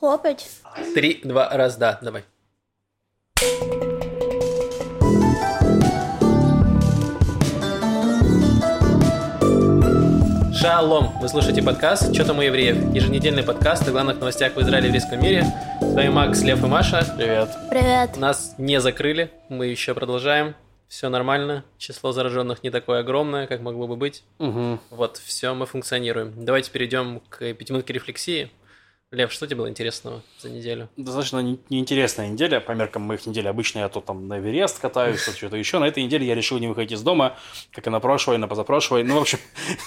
Хлопать. Три, два, раз, да, давай. Шалом! Вы слушаете подкаст «Что там у евреев?» Еженедельный подкаст о главных новостях в Израиле и еврейском мире. С вами Макс, Лев и Маша. Привет. Привет. Нас не закрыли, мы еще продолжаем. Все нормально, число зараженных не такое огромное, как могло бы быть. Угу. Вот, все, мы функционируем. Давайте перейдем к пятиминутке рефлексии. Лев, что тебе было интересного за неделю? Достаточно не- неинтересная неделя, по меркам моих недель. Обычно я то там на Эверест катаюсь, то что-то еще. На этой неделе я решил не выходить из дома, как и на прошлой, и на позапрошлой. Ну, в общем,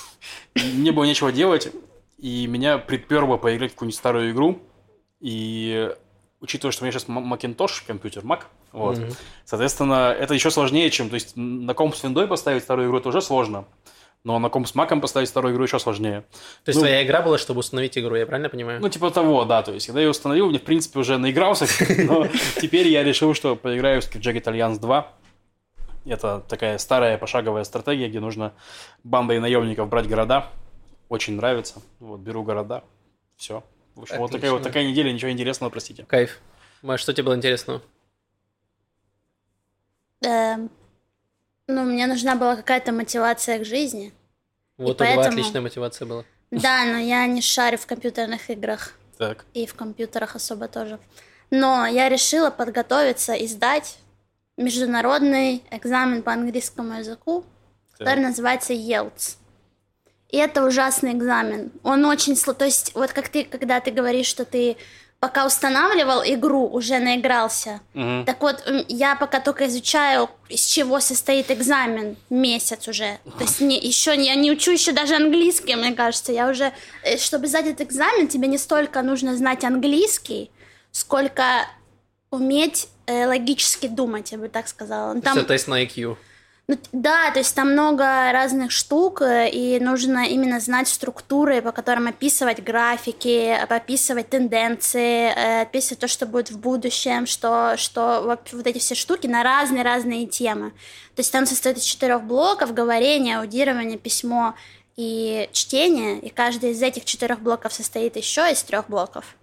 мне было нечего делать, и меня приперло поиграть в какую-нибудь старую игру. И учитывая, что у меня сейчас Macintosh, компьютер, Mac, вот, Мгм. соответственно, это еще сложнее, чем, то есть, на комп с виндой поставить старую игру, это уже сложно. Но на комп с маком поставить старую игру еще сложнее. То есть Ну- твоя игра была, чтобы установить игру, я правильно понимаю? Ну, типа того, да. То есть, когда я ее установил, мне, в принципе, уже наигрался. Но теперь я решил, что поиграю в Skipjack Alliance 2. Это такая старая пошаговая стратегия, где нужно бандой наемников брать города. Очень нравится. Вот, беру города. Все. В общем, вот такая вот такая неделя, ничего интересного, простите. Кайф. Маш, что тебе было интересного? Ну, мне нужна была какая-то мотивация к жизни. Вот у поэтому- отличная мотивация была. Да, но я не шарю в компьютерных играх. Так. И в компьютерах особо тоже. Но я решила подготовиться и сдать международный экзамен по английскому языку, который так. называется IELTS. И это ужасный экзамен. Он очень сложный. То есть, вот как ты, когда ты говоришь, что ты пока устанавливал игру, уже наигрался. Мгм. Так вот, я пока только изучаю, из чего состоит экзамен, месяц уже. То есть не, еще не, я не учу еще даже английский, мне кажется. Я уже, э, чтобы сдать этот экзамен, тебе не столько нужно знать английский, сколько уметь э, логически думать, я бы так сказала. Ну. Там, Все тест на IQ. Ну, да, то есть там много разных штук, э, и нужно именно знать структуры, по которым описывать графики, описывать тенденции, э, описывать то, что будет в будущем, что, что вот, эти все штуки на разные-разные темы. То есть там состоит из четырех блоков, говорение, аудирование, письмо и чтение, и каждый из этих четырех блоков состоит еще из трех блоков.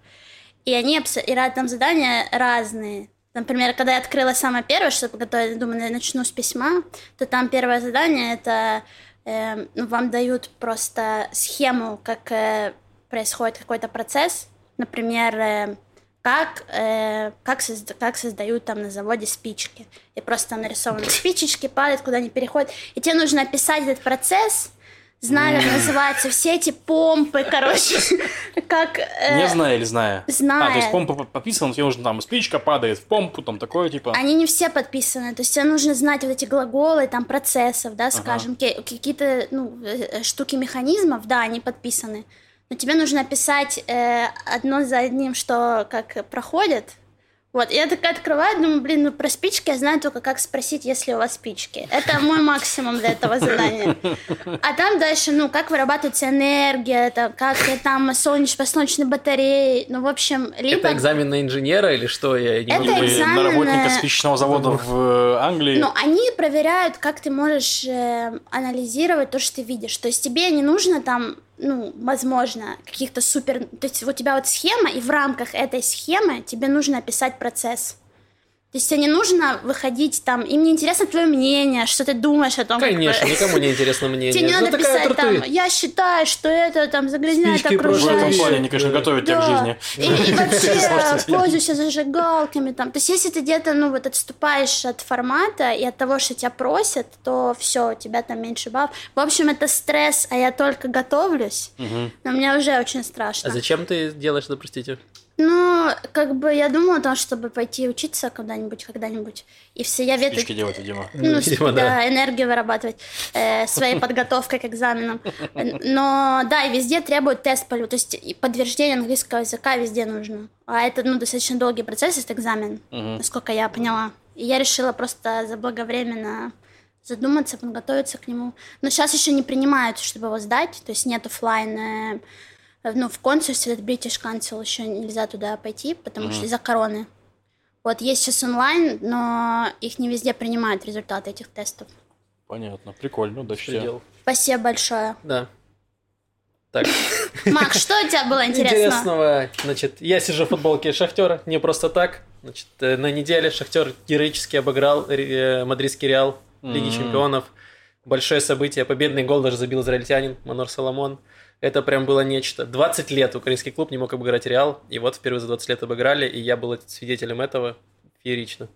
И они и там задания разные. Например, когда я открыла самое первое, чтобы готовить, думаю, я начну с письма, то там первое задание это ну, вам дают просто схему, как э, происходит какой-то процесс. Например, э, как, э, как, созда- как создают там на заводе спички. И просто нарисованы спичечки, падают, куда они переходят. И тебе нужно описать этот процесс, знаю, как называются все эти помпы, короче, как... э, Не зная или зная? зная. А, то есть помпа подписана, тебе нужно там спичка падает в помпу, там такое типа. Они не все подписаны, то есть тебе нужно знать вот эти глаголы, там, процессов, да, скажем, ке- какие-то, ну, э, штуки механизмов, да, они подписаны. Но тебе нужно описать э, одно за одним, что как проходит. Вот, я такая открываю, думаю, блин, ну про спички я знаю только как спросить, если у вас спички. Это мой максимум для этого задания. А там дальше, ну, как вырабатывается энергия, это, как там солнечные, по солнечной батареи, ну, в общем, либо... Это экзамен на инженера или что? Я не Это могу экзамен, на работника спичечного завода в э, Англии. Ну, они проверяют, как ты можешь э, анализировать то, что ты видишь. То есть тебе не нужно там, ну, возможно, каких-то супер... То есть у тебя вот схема, и в рамках этой схемы тебе нужно описать процесс. То есть тебе не нужно выходить там, им не интересно твое мнение, что ты думаешь о том, как Конечно, бы- никому не интересно мнение. Тебе не Ну, надо писать там, я считаю, что это там загрязняет Спички в этом плане они, конечно, готовят тебя к жизни. И, вообще пользуйся зажигалками там. То есть, если ты где-то, ну, вот отступаешь от формата и от того, что тебя просят, то все, у тебя там меньше баллов. В общем, это стресс, а я только готовлюсь. Но мне уже очень страшно. А зачем ты делаешь это, простите? Ну, как бы я думала о том, чтобы пойти учиться когда-нибудь, когда-нибудь. И все, я веты... Спички делать, видимо. Ну, Видимо, да, да. энергию вырабатывать э, своей подготовкой к экзаменам. Но да, и везде требуют тест по лю- То есть и подтверждение английского языка везде нужно. А это ну, достаточно долгий процесс, этот экзамен, насколько я поняла. И я решила просто заблаговременно задуматься, подготовиться к нему. Но сейчас еще не принимают, чтобы его сдать, то есть нет оффлайн. Ну, в консульстве, этот British Council, еще нельзя туда пойти, потому что из-за короны. Вот есть сейчас онлайн, но их не везде принимают результаты этих тестов. Понятно, прикольно, удачи тебе. Предел. Спасибо большое. Да. Так, Мак, что у тебя было интересного? Интересного. Значит, я сижу в футболке Шахтера, не просто так. Значит, э, на неделе Шахтер героически обыграл э, мадридский Реал Лиги. Чемпионов. Большое событие. Победный гол даже забил израильтянин Манор Соломон. Это прям было нечто. 20 лет украинский клуб не мог обыграть Реал, и вот впервые за 20 лет обыграли, и я был свидетелем этого. Феерично.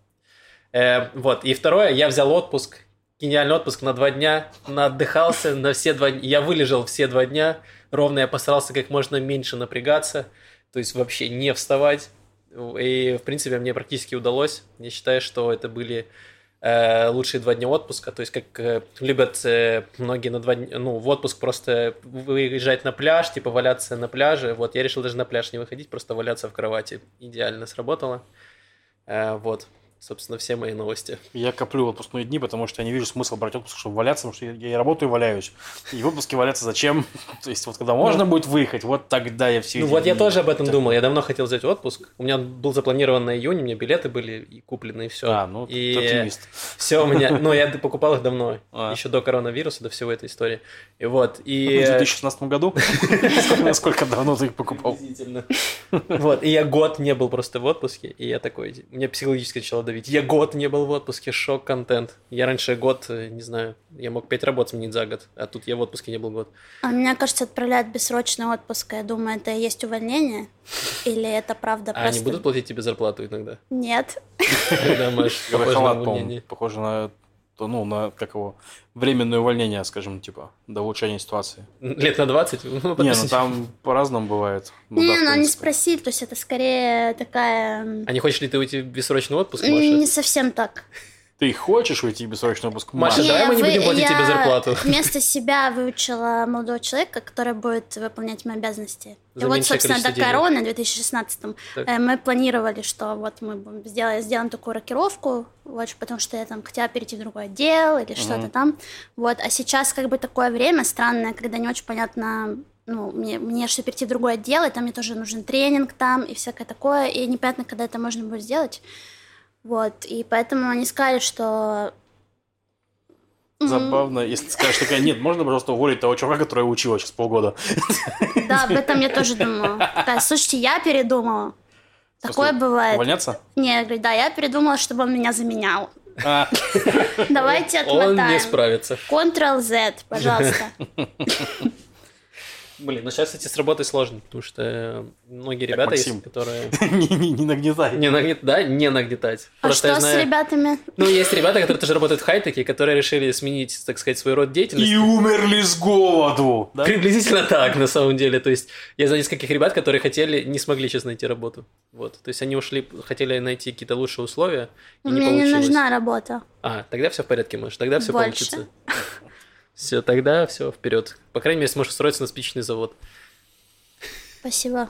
Э, вот. И второе, я взял отпуск, гениальный отпуск на два дня, отдыхался на все два дня. Я вылежал все два дня, ровно я постарался как можно меньше напрягаться, то есть вообще не вставать. И, в принципе, мне практически удалось. Я считаю, что это были лучшие два дня отпуска. То есть, как э, любят э, многие на два дня, ну, в отпуск просто выезжать на пляж, типа валяться на пляже. Вот, я решил даже на пляж не выходить, просто валяться в кровати. Идеально сработало. Э, вот, собственно, все мои новости. Я коплю отпускные дни, потому что я не вижу смысла брать отпуск, чтобы валяться, потому что я, я и работаю и валяюсь. И в отпуске валяться зачем? То есть, вот когда можно будет выехать, вот тогда я все Ну вот я тоже об этом думал. Я давно хотел взять отпуск. У меня был запланирован на июнь, у меня билеты были и куплены, и все. А, ну, и оптимист. все у меня. Ну, я покупал их давно, А. еще до коронавируса, до всего этой истории. И вот. И В 2016 году? Сколько- Насколько давно ты их покупал? Вот, и я год не был просто в отпуске, и я такой, меня психологически начало давить. Я год не был в отпуске, шок-контент. Я раньше год, э, не знаю, я мог пять работ сменить за год, а тут я в отпуске не был год. А меня, кажется, отправляют бессрочный отпуск. Я думаю, это и есть увольнение? Или это правда А они просто... будут платить тебе зарплату иногда? Нет. Похоже на то, ну, на, как его, временное увольнение, скажем, типа, до улучшения ситуации. Лет на 20? Ну, Не, ну там по-разному бывает. Ну, не, да, ну они спросили, то есть это скорее такая... А не хочешь ли ты уйти в бессрочный отпуск, Не Маша? совсем так. Ты хочешь уйти в бессрочный отпуск? Маша, Маша? давай мы не вы- будем платить я тебе зарплату. вместо себя выучила молодого человека, который будет выполнять мои обязанности. За и вот, собственно, до денег. короны в 2016 Так. э, мы планировали, что вот мы будем сделаем, сделаем такую рокировку, вот, потому что я там хотела перейти в другой отдел или что-то там. Вот, а сейчас как бы такое время странное, когда не очень понятно, ну, мне, мне что перейти в другой отдел, и там мне тоже нужен тренинг там и всякое такое, и непонятно, когда это можно будет сделать. Вот, и поэтому они сказали, что Забавно, если ты скажешь такая, нет, можно, пожалуйста, уволить того чувака, который учила сейчас полгода. Да, об этом я тоже думала. Такая, слушайте, я передумала. Такое Просто бывает. Увольняться? Не, я говорю, да, я передумала, чтобы он меня заменял. А, Давайте Он не отмотаем. справится. Ctrl-Z, пожалуйста. Блин, ну сейчас, кстати, с работой сложно, потому что э, многие ребята Максим. есть, которые... не, не, не нагнетай. Не нагнет, да, не нагнетать. А что с ребятами? Ну, есть ребята, которые тоже работают в хай-теке, которые решили сменить, так сказать, свой род деятельности. И умерли с голоду. да? Приблизительно так, на самом деле. То есть, я знаю нескольких ребят, которые хотели, не смогли сейчас найти работу. Вот. То есть, они ушли, хотели найти какие-то лучшие условия, и не Мне не нужна работа. А, тогда все в порядке, Маш, тогда все Больше. получится. Все, тогда все вперед. По крайней мере, сможешь устроиться на спичечный завод. Спасибо.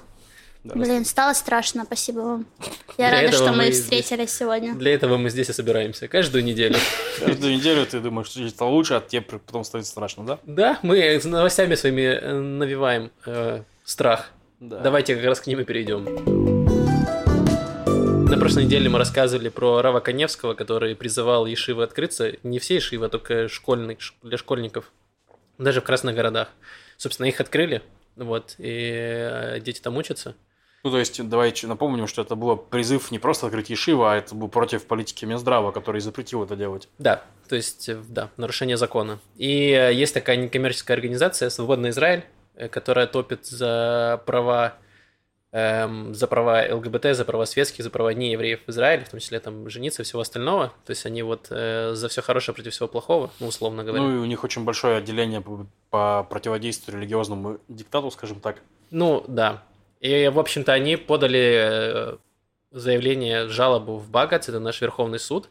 Да, Блин, стало страшно, спасибо вам. Я Для рада, что мы мы здесь. встретились сегодня. Для этого мы здесь и собираемся. Каждую неделю. Каждую неделю ты думаешь, что это лучше, а тебе потом становится страшно, да? Да, мы с новостями своими э, навеваем э, страх. Да. Давайте как раз к ним и перейдем. Прошлой неделе мы рассказывали про Рава Коневского, который призывал Ешивы открыться. Не все Ешивы, а только школьных, ш- для школьников. Даже в красных городах. Собственно, их открыли. Вот, и э, дети там учатся. Ну, то есть, давайте напомним, что это был призыв не просто открыть Ешива, а это был против политики Минздрава, который запретил это делать. Да, то есть, э, да, нарушение закона. И э, есть такая некоммерческая организация «Свободный Израиль», которая топит за права эм, за права ЛГБТ, за права светских, за права неевреев в Израиле, в том числе там жениться и всего остального. То есть они вот э, за все хорошее против всего плохого, ну, условно говоря. Ну, и у них очень большое отделение по, по противодействию религиозному диктату, скажем так. Ну, да. И, в общем-то, они подали э, заявление, жалобу в Багац, это наш Верховный суд,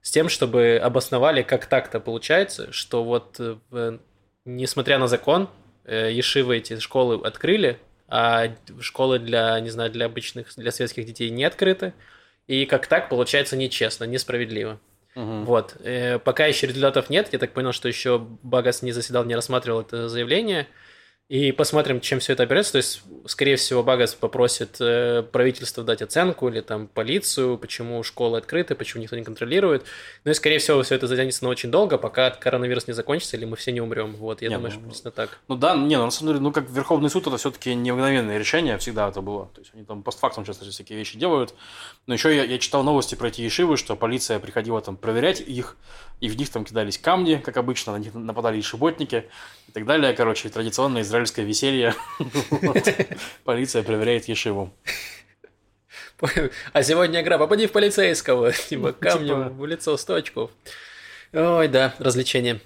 с тем, чтобы обосновали, как так-то получается, что вот, э, несмотря на закон, э, ешивы эти школы открыли, а школы для, не знаю, для обычных, для светских детей не открыты, и как так получается нечестно, несправедливо. Мгм. Вот. Э, Пока еще результатов нет. Я так понял, что еще Багас не заседал, не рассматривал это заявление. И посмотрим, чем все это оберется. То есть, скорее всего, Багас попросит э, правительство дать оценку или там полицию, почему школы открыты, почему никто не контролирует. Ну и, скорее всего, все это затянется на очень долго, пока коронавирус не закончится или мы все не умрем. Вот, я Не, думаю, ну, что приблизительно так. Ну да, не, ну на самом деле, ну как Верховный суд это все-таки не мгновенное решение, всегда это было. То есть они там постфактум часто всякие вещи делают. Но еще я, я читал новости про эти ешивы, что полиция приходила там проверять их, и в них там кидались камни, как обычно, на них нападали ешеботники и так далее. Короче, традиционное израильское веселье. Полиция проверяет ешиву. А сегодня игра «Попади в полицейского», типа камнем Типа. в лицо 100 очков. Ой, да, развлечение.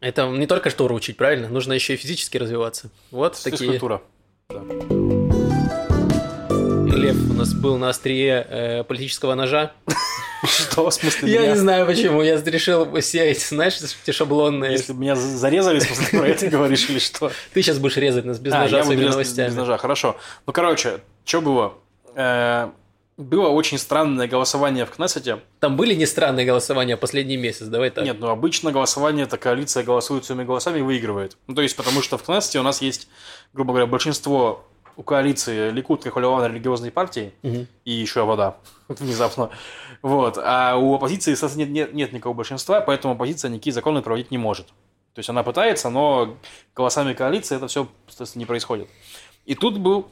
Это не только что учить, правильно? Нужно еще и физически развиваться. Вот такие... Физкультура. Лев у нас был на острие э, политического ножа. Что, в смысле, Я не знаю почему, я решил все эти, знаешь, эти шаблонные. Если бы меня зарезали, в смысле, про это говоришь или что? Ты сейчас будешь резать нас без А, ножа своими новостями. без ножа, хорошо. Ну, короче, что было? Э, Было очень странное голосование в Кнессете. Там были не странные голосования последний месяц, давай так. Нет, ну обычно голосование, это коалиция голосует своими голосами и выигрывает. Ну, то есть, потому что в Кнессете у нас есть, грубо говоря, большинство у коалиции Ликут, как религиозной партии, Мгм. и еще вода внезапно. Вот. А у оппозиции, соответственно, нет, нет, нет никакого большинства, поэтому оппозиция никакие законы проводить не может. То есть она пытается, но голосами коалиции это все, соответственно, не происходит. И тут был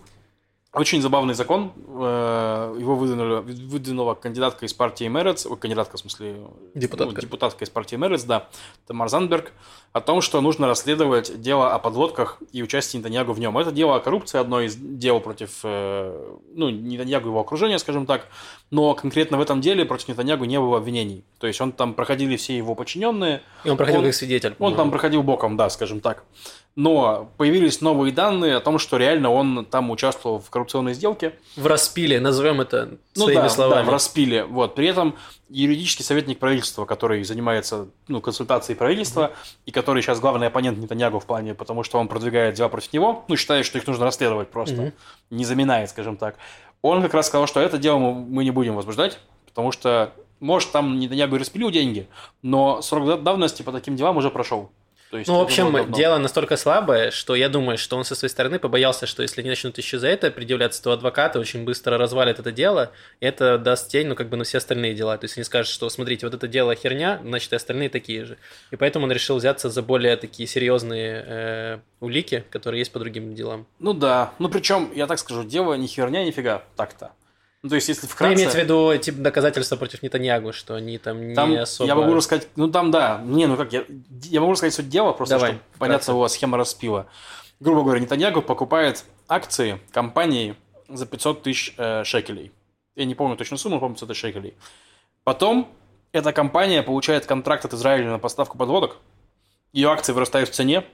очень забавный закон. э, Его выдвинули, выдвинула кандидатка из партии Мерец, ой, кандидатка, в смысле... Депутатка. ну, депутатка из партии Мерец, да, Тамар Зандберг, о том, что нужно расследовать дело о подводках и участии Нетаньягу в нем. Это дело о коррупции, одно из дел против, э, ну, Нетаньягу и его окружения, скажем так, но конкретно в этом деле против Нетаньягу не было обвинений. То есть он там проходили все его подчиненные, И он проходил Он- как свидетель. он там проходил боком, да, скажем так. Но появились новые данные о том, что реально он там участвовал в коррупционной сделке. в распиле, назовем это Ну своими да, словами. да, в распиле. Вот. При этом юридический советник правительства, который занимается ну, консультацией правительства, и который сейчас главный оппонент Нетаньягу в плане, потому что он продвигает дела против него, ну, считает, что их нужно расследовать просто, Мгм. не заминает, скажем так. Он как раз сказал, что это дело мы, не будем возбуждать, потому что, может, там Нетаньягу и распилил деньги, но срок да- давности по таким делам уже прошел. То есть Ну, в общем, давно. дело настолько слабое, что я думаю, что он со своей стороны побоялся, что если они начнут еще за это предъявляться, то адвокаты очень быстро развалят это дело, и это даст тень, ну, как бы на все остальные дела. То есть они скажут, что, смотрите, вот это дело херня, значит, и остальные такие же. И поэтому он решил взяться за более такие серьезные э, улики, которые есть по другим делам. Ну да, ну причем, я так скажу, дело ни херня, нифига, так-то. Ну, то есть, если Ну, вкратце... имеется в виду типа доказательства против Нетаньягу, что они там не Там, особо... я могу рассказать, ну там да, не, ну как, я, я могу рассказать суть дела, просто Давай, чтобы вкратце. его схема распила. Грубо говоря, Нетаньягу покупает акции компании за 500 тысяч э, шекелей. Я не помню точную сумму, помню 500 тысяч шекелей. Потом эта компания получает контракт от Израиля на поставку подводок, ее акции вырастают в цене,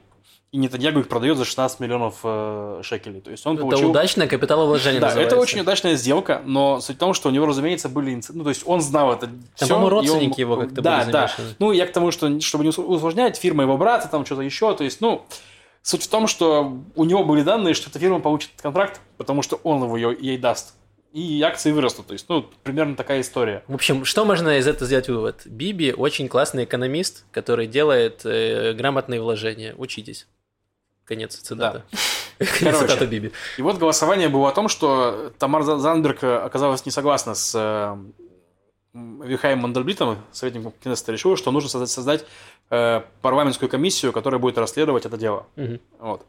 и Нетаньягу их продает за 16 миллионов э, шекелей. То есть он Это получил... удачное капиталовложение Да, называется. это очень удачная сделка, но суть в том, что у него, разумеется, были... инци- Ну, то есть он знал это всё, по-моему, и он- родственники его как-то Да, были да. Ну, я к тому, что, чтобы не усл- усложнять, фирма его брата, там что-то еще, то есть, ну... Суть в том, что у него были данные, что эта фирма получит этот контракт, потому что он его ее- ей даст. И акции вырастут. То есть, ну, примерно такая история. В общем, что можно из этого сделать вывод? Биби очень классный экономист, который делает э, грамотные вложения. Учитесь. Конец цитаты. Конец Короче. цитаты Биби. И вот голосование было о том, что Тамар За- Зандберг э, оказалась не согласна с э, Вихаем Мандельблитом, советником Кнессета, решила, что нужно создать, создать э, парламентскую комиссию, которая будет расследовать это дело. Мгм. Вот.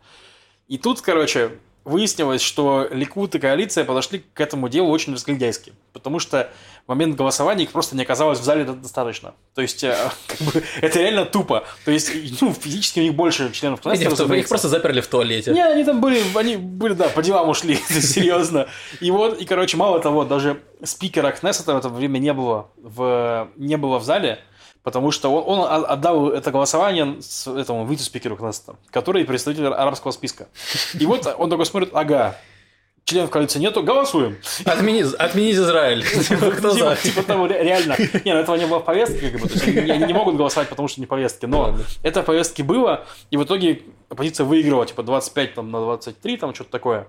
И тут, короче, выяснилось, что Ликут и коалиция подошли к этому делу очень разгильдяйски, потому что в момент голосования их просто не оказалось в зале до- достаточно. То есть, э, как бы, это реально тупо. То есть, ну, физически у них больше членов Кнессета, Их просто заперли в туалете. Не, они там были, они были, да, по делам ушли, серьезно. И вот, и, короче, мало того, даже спикера Кнессета в это время не было в, не было в зале, потому что он, он отдал это голосование этому вице-спикеру Кнессета, который представитель арабского списка. И вот он такой смотрит, ага, членов коалиции нету, голосуем. Отмени, отменить Израиль. Типа, Кто Типа- за? Типа того, ре- реально. Не, ну этого не было в повестке, как бы, то есть они, не могут голосовать, потому что не в повестке, но это в повестке было, и в итоге оппозиция выиграла, типа 25 там, на 23, там что-то такое.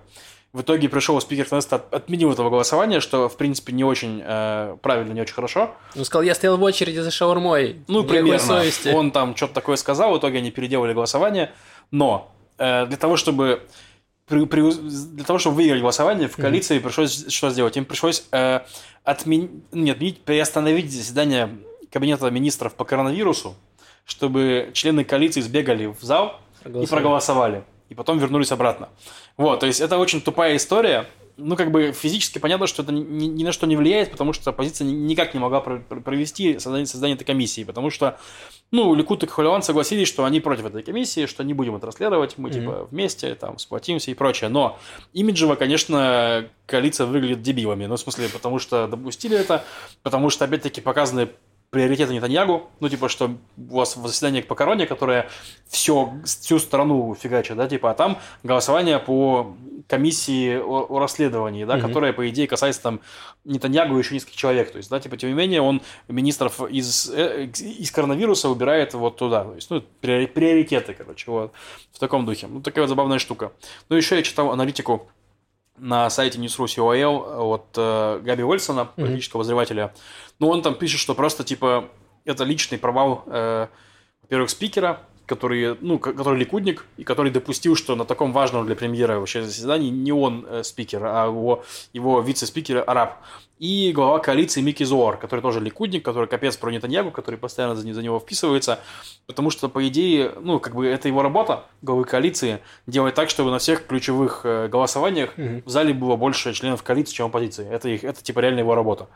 В итоге пришел спикер от- отменил этого голосования, что, в принципе, не очень э, правильно, не очень хорошо. Он сказал, я стоял в очереди за шаурмой. Ну, примерно. совести. Он там что-то такое сказал, в итоге они переделали голосование, но э, для того, чтобы при- при- для того, чтобы выиграть голосование, в коалиции пришлось что сделать? Им пришлось э, отмен- не отменить, приостановить заседание кабинета министров по коронавирусу, чтобы члены коалиции сбегали в зал и проголосовали. И потом вернулись обратно. Вот, то есть это очень тупая история. Ну, как бы физически понятно, что это ни, ни на что не влияет, потому что оппозиция ни- никак не могла про- про- провести создание, создание этой комиссии, потому что, ну, Ликут и Хулиан согласились, что они против этой комиссии, что не будем это расследовать, мы, Мгм. типа, вместе, там, сплотимся и прочее. Но имиджево, конечно, коалиция выглядит дебилами. Ну, в смысле, потому что допустили это, потому что, опять-таки, показаны приоритеты Нетаньягу, ну, типа, что у вас в заседании по короне, которое все, всю страну фигачит, да, типа, а там голосование по комиссии о, о расследовании, да, Мгм. которая, по идее, касается там Нетаньягу и еще нескольких человек, то есть, да, типа, тем не менее, он министров из, э, из коронавируса убирает вот туда, то есть, ну, приори- приоритеты, короче, вот, в таком духе. Ну, такая вот забавная штука. Ну, еще я читал аналитику на сайте News.ru COL от э, Габи Уэльсона, политического обозревателя. Ну, он там пишет, что просто, типа, это личный провал, э, во-первых, спикера, который, ну, ко- который ликудник, и который допустил, что на таком важном для премьера вообще заседании не он э, спикер, а его, его вице-спикер араб. И глава коалиции Микки Зоар, который тоже ликудник, который капец про Нетаньягу, который постоянно за, за него вписывается, потому что, по идее, ну, как бы это его работа, главы коалиции, делать так, чтобы на всех ключевых э, голосованиях Мгм. в зале было больше членов коалиции, чем оппозиции. Это, их, это типа реально его работа.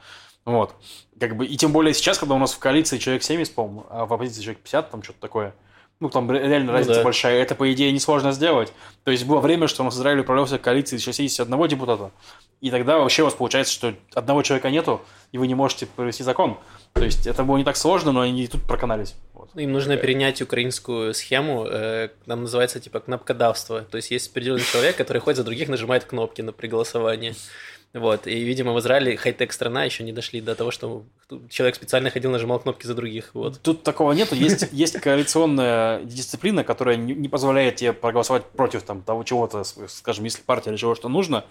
Вот. Как бы, и тем более сейчас, когда у нас в коалиции человек 70, по-моему, а в оппозиции человек 50, там что-то такое. Ну, там ре- реально Ну разница да. большая. Это, по идее, несложно сделать. То есть было время, что у нас в Израиле управлялся коалицией из 61 депутата. И тогда вообще у вас получается, что одного человека нету, и вы не можете провести закон. То есть это было не так сложно, но они и тут проканались. Вот. Им нужно перенять украинскую схему, э, там называется типа кнопкодавство. То есть есть определенный человек, который ходит за других, нажимает кнопки на при голосовании. Вот. И, видимо, в Израиле хай-тек страна еще не дошли до того, что человек специально ходил, нажимал кнопки за других. Вот. Тут такого нету. Есть, есть коалиционная дисциплина, которая не, не позволяет тебе проголосовать против там, того чего-то, скажем, если партия решила, что нужно,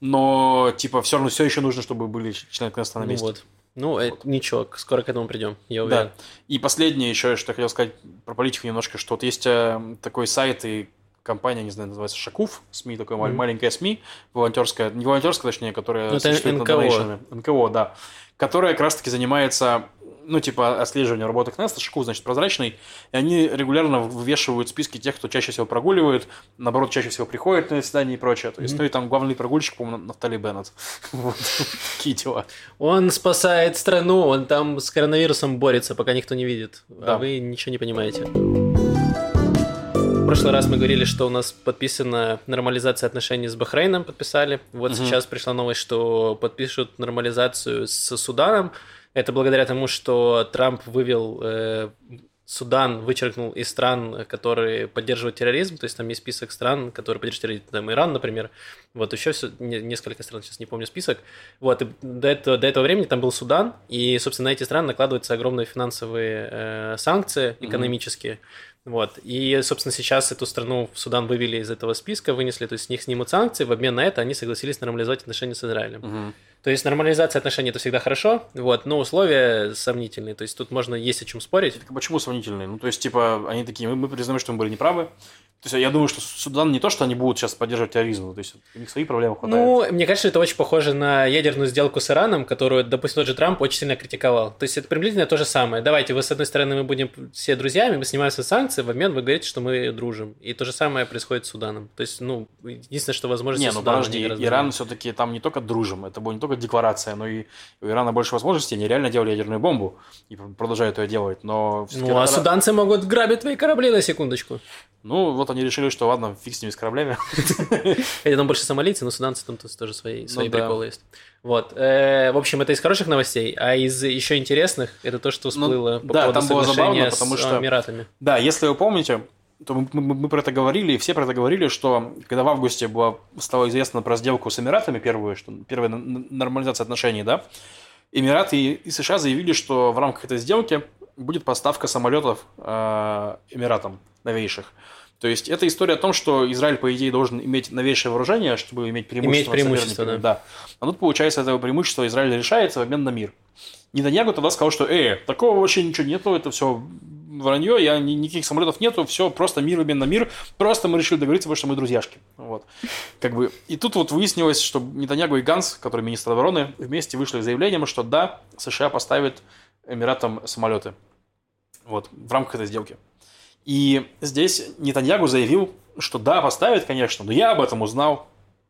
но типа все равно все еще нужно, чтобы были члены Кнессета на Ну месте. вот. Ну, э, ничего, скоро к этому придем, я уверен. Да. И последнее еще, что я хотел сказать про политику немножко, что вот есть э, такой сайт и компания, не знаю, называется Шакуф, СМИ, такое Мгм. маленькая СМИ, волонтерская, не волонтерская, точнее, которая Ну, это существует НКО. НКО, да. Которая как раз-таки занимается, ну, типа, отслеживанием работы Кнеста, Шакуф, значит, прозрачный, и они регулярно вывешивают списки тех, кто чаще всего прогуливает, наоборот, чаще всего приходит на заседание и прочее. То есть, Мгм. ну, и там главный прогульщик, по-моему, Нафтали Беннет. Вот. Дела. Он спасает страну, он там с коронавирусом борется, пока никто не видит. Да. А вы ничего не понимаете. В прошлый раз мы говорили, что у нас подписана нормализация отношений с Бахрейном, подписали. Вот Мгм. сейчас пришла новость, что подпишут нормализацию с Суданом. Это благодаря тому, что Трамп вывел э, Судан, вычеркнул из стран, которые поддерживают терроризм. То есть там есть список стран, которые поддерживают терроризм. Там Иран, например. Вот еще не- несколько стран, сейчас не помню список. Вот, и до этого, до этого времени там был Судан, и, собственно, на эти страны накладываются огромные финансовые э, санкции экономические. Вот. И, собственно, сейчас эту страну Судан вывели из этого списка, вынесли, то есть с них снимут санкции, в обмен на это они согласились нормализовать отношения с Израилем. Мгм. То есть нормализация отношений это всегда хорошо, вот, но условия сомнительные. То есть тут можно есть о чем спорить. Так почему сомнительные? Ну, то есть, типа, они такие, мы, мы признаем, что мы были неправы. То есть, я думаю, что Судан не то, что они будут сейчас поддерживать терроризм, то есть, у них свои проблемы хватает. Ну, мне кажется, это очень похоже на ядерную сделку с Ираном, которую, допустим, тот же Трамп очень сильно критиковал. То есть это приблизительно то же самое. Давайте, вы с одной стороны, мы будем все друзьями, мы снимаем все санкции, в обмен вы говорите, что мы дружим. И то же самое происходит с Суданом. То есть, ну, единственное, что возможности не, ну подожди, Иран все-таки там не только дружим, это была не только декларация, но и у Ирана больше возможностей, они реально делали ядерную бомбу и продолжают ее делать, но... Ну, а суданцы могут грабить твои корабли на секундочку. Ну, вот они решили, что ладно, фиг с ними, с кораблями. Хотя там больше сомалийцы, но суданцы там тоже свои, свои Ну да. приколы есть. Вот. Э, в общем, это из хороших новостей, а из еще интересных, это то, что всплыло по Ну, да, поводу там было забавно, потому с что- Эмиратами. Да, если вы помните, то мы, мы- мы про это говорили, и все про это говорили, что когда в августе было, стало известно про сделку с Эмиратами, первую, что первая нормализация отношений, да, Эмираты и, и США заявили, что в рамках этой сделки будет поставка самолетов э, Эмиратам новейших. То есть это история о том, что Израиль, по идее, должен иметь новейшее вооружение, чтобы иметь преимущество. Иметь преимущество, соперниками. да. А тут, получается, этого преимущества Израиль решается в обмен на мир. Нетаньягу тогда сказал, что, э, такого вообще ничего нету, это все вранье, я, ни- никаких самолетов нету, все, просто мир обмен на мир, просто мы решили договориться, потому что мы друзьяшки. Вот. Как бы, и тут вот выяснилось, что Нетаньягу и Ганс, который министр обороны, вместе вышли с заявлением, что да, США поставит Эмиратам самолеты. Вот, в рамках этой сделки. И здесь Нетаньягу заявил, что да, поставит, конечно, но я об этом узнал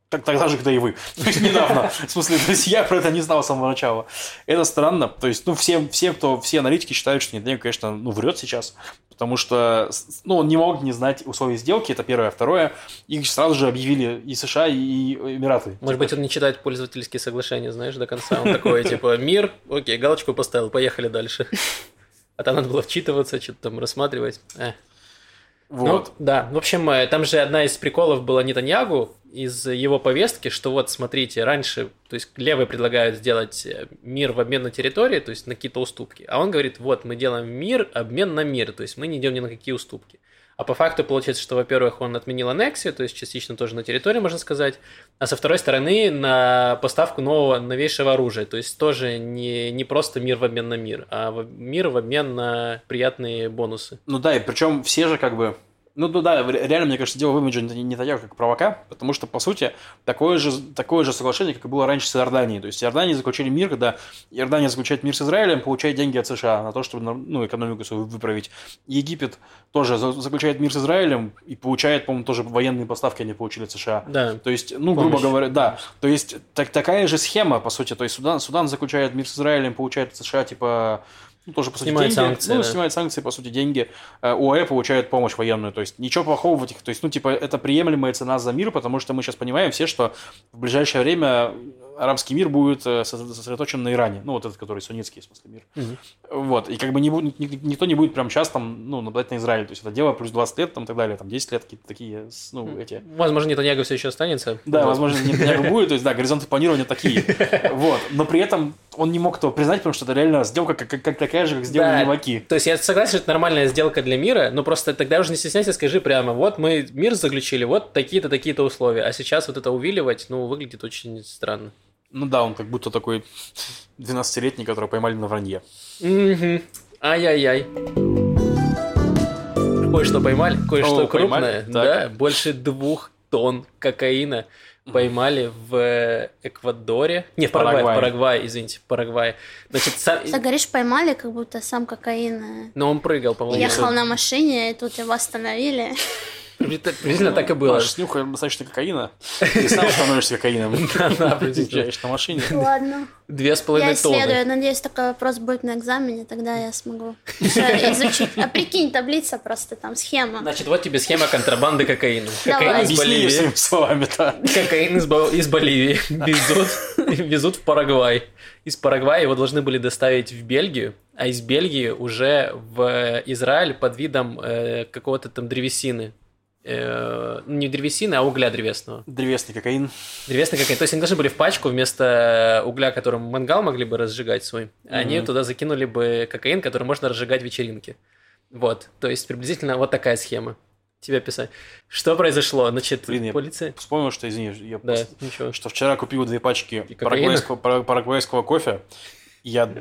так, тогда же, когда и вы. То есть недавно. В смысле, то есть я про это не знал с самого начала. Это странно. То есть, ну, все, все, кто, все аналитики считают, что Нетаньягу, конечно, ну, врет сейчас. Потому что, ну, он не мог не знать условий сделки, это первое. Второе, их сразу же объявили и США, и Эмираты. Может быть, он не читает пользовательские соглашения, знаешь, до конца. Он такой, типа, мир, окей, галочку поставил, поехали дальше. А там надо было вчитываться, что-то там рассматривать. Э. Вот. Ну, да, в общем, э, там же одна из приколов была Нетаньягу из его повестки, что вот, смотрите, раньше, то есть левые предлагают сделать э, мир в обмен на территории, то есть на какие-то уступки, а он говорит, вот, мы делаем мир, обмен на мир, то есть мы не идем ни на какие уступки. А по факту получается, что, во-первых, он отменил аннексию, то есть частично тоже на территории, можно сказать, а со второй стороны на поставку нового, новейшего оружия, то есть тоже не, не просто мир в обмен на мир, а мир в обмен на приятные бонусы. Ну да, и причем все же как бы... Ну ну да, ре- реально, мне кажется, дело в имидже не Нетаньяху как провока, потому что, по сути, такое же, такое же соглашение, как и было раньше с Иорданией. То есть Иордания заключили мир, когда Иордания заключает мир с Израилем, получает деньги от США на то, чтобы ну, экономику свою выправить. Египет тоже за- заключает мир с Израилем и получает, по-моему, тоже военные поставки они получили от США. Да, То есть, ну, грубо Помощь. говоря, да. То есть, так, такая же схема, по сути. То есть, Судан, Судан заключает мир с Израилем, получает от США, типа, ну, тоже, по сути, Снимает деньги. санкции, ну, да. снимает санкции, по сути, деньги. Э, ОАЭ получает помощь военную. То есть, ничего плохого в этих... То есть, ну, типа, это приемлемая цена за мир, потому что мы сейчас понимаем все, что в ближайшее время арабский мир будет э, сосредо- сосредоточен на Иране. Ну, вот этот, который суннитский, в смысле, мир. Мгм. Вот. И как бы не, никто не будет прям сейчас там, ну, нападать на Израиль. То есть, это дело плюс 20 лет, там, и так далее. Там 10 лет какие-то такие, ну, эти... Возможно, Нетаньяго все еще останется. Да, Вот. возможно, Нетаньяху будет, то есть, да, горизонты планирования такие. Вот. Но при этом он не мог этого признать, потому что это реально сделка как, как- как такая же, как сделали Да. леваки. То есть я согласен, что это нормальная сделка для мира, но просто тогда уже не стесняйся, скажи прямо, вот мы мир заключили, вот такие-то, такие-то условия, а сейчас вот это увиливать, ну, выглядит очень странно. Ну да, он как будто такой 12-летний, которого поймали на вранье. Мгм. Ай-яй-яй. Кое-что поймали, кое-что О, поймали? крупное, Так. да, больше двух тонн кокаина поймали в Эквадоре, не, в Парагвае, Парагвае, извините, в Парагвае. Значит, сам- Ты говоришь, поймали, как будто сам кокаин но он прыгал, э, по-моему. ехал на машине, и тут его остановили. Приблизительно так и было. Маш, с нюхаем достаточно кокаина, и сам становишься кокаином. Да. Приезжаешь на машине. Ладно. Две с Я половиной исследую. тонны. Надеюсь, такой вопрос будет на экзамене, тогда я смогу изучить. А прикинь, таблица просто там, схема. Значит, вот тебе схема контрабанды кокаина. Кокаин из Боливии. словами, да. Кокаин из, Бо- из Боливии везут, везут в Парагвай. Из Парагвая его должны были доставить в Бельгию, а из Бельгии уже в Израиль под видом э, какого-то там древесины. Э, не древесины, а угля древесного. Древесный кокаин. Древесный кокаин. То есть они должны были в пачку вместо угля, которым мангал могли бы разжигать свой, они Мгм. туда закинули бы кокаин, который можно разжигать вечеринки. Вот. То есть приблизительно вот такая схема. Тебе писать. Что произошло? Значит, Блин, я- полиция... Вспомнил, что, извини, я Да, просто- ничего. что вчера купил две пачки парагвайского, пара- парагвайского кофе. Я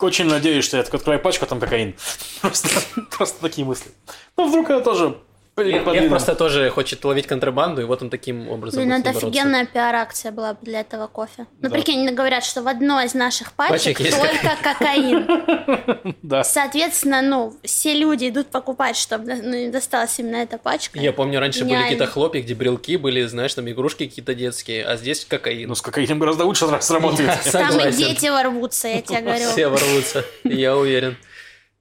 очень надеюсь, что я открою пачку, а там кокаин. Просто, просто такие мысли. Ну, вдруг это тоже Лев просто тоже хочет ловить контрабанду, и вот он таким образом Блин, будет это бороться. офигенная пиар-акция была бы для этого кофе. Ну, Да. прикинь, говорят, что в одной из наших пачек Пачек только кокаин. Да. Соответственно, ну, все люди идут покупать, чтобы ну, им досталась именно эта пачка. Я помню, раньше были какие-то хлопья, где брелки были, знаешь, там игрушки какие-то детские, а здесь кокаин. Ну, с кокаином гораздо лучше сра- сработает. Там и дети ворвутся, я тебе говорю. Все ворвутся, я уверен.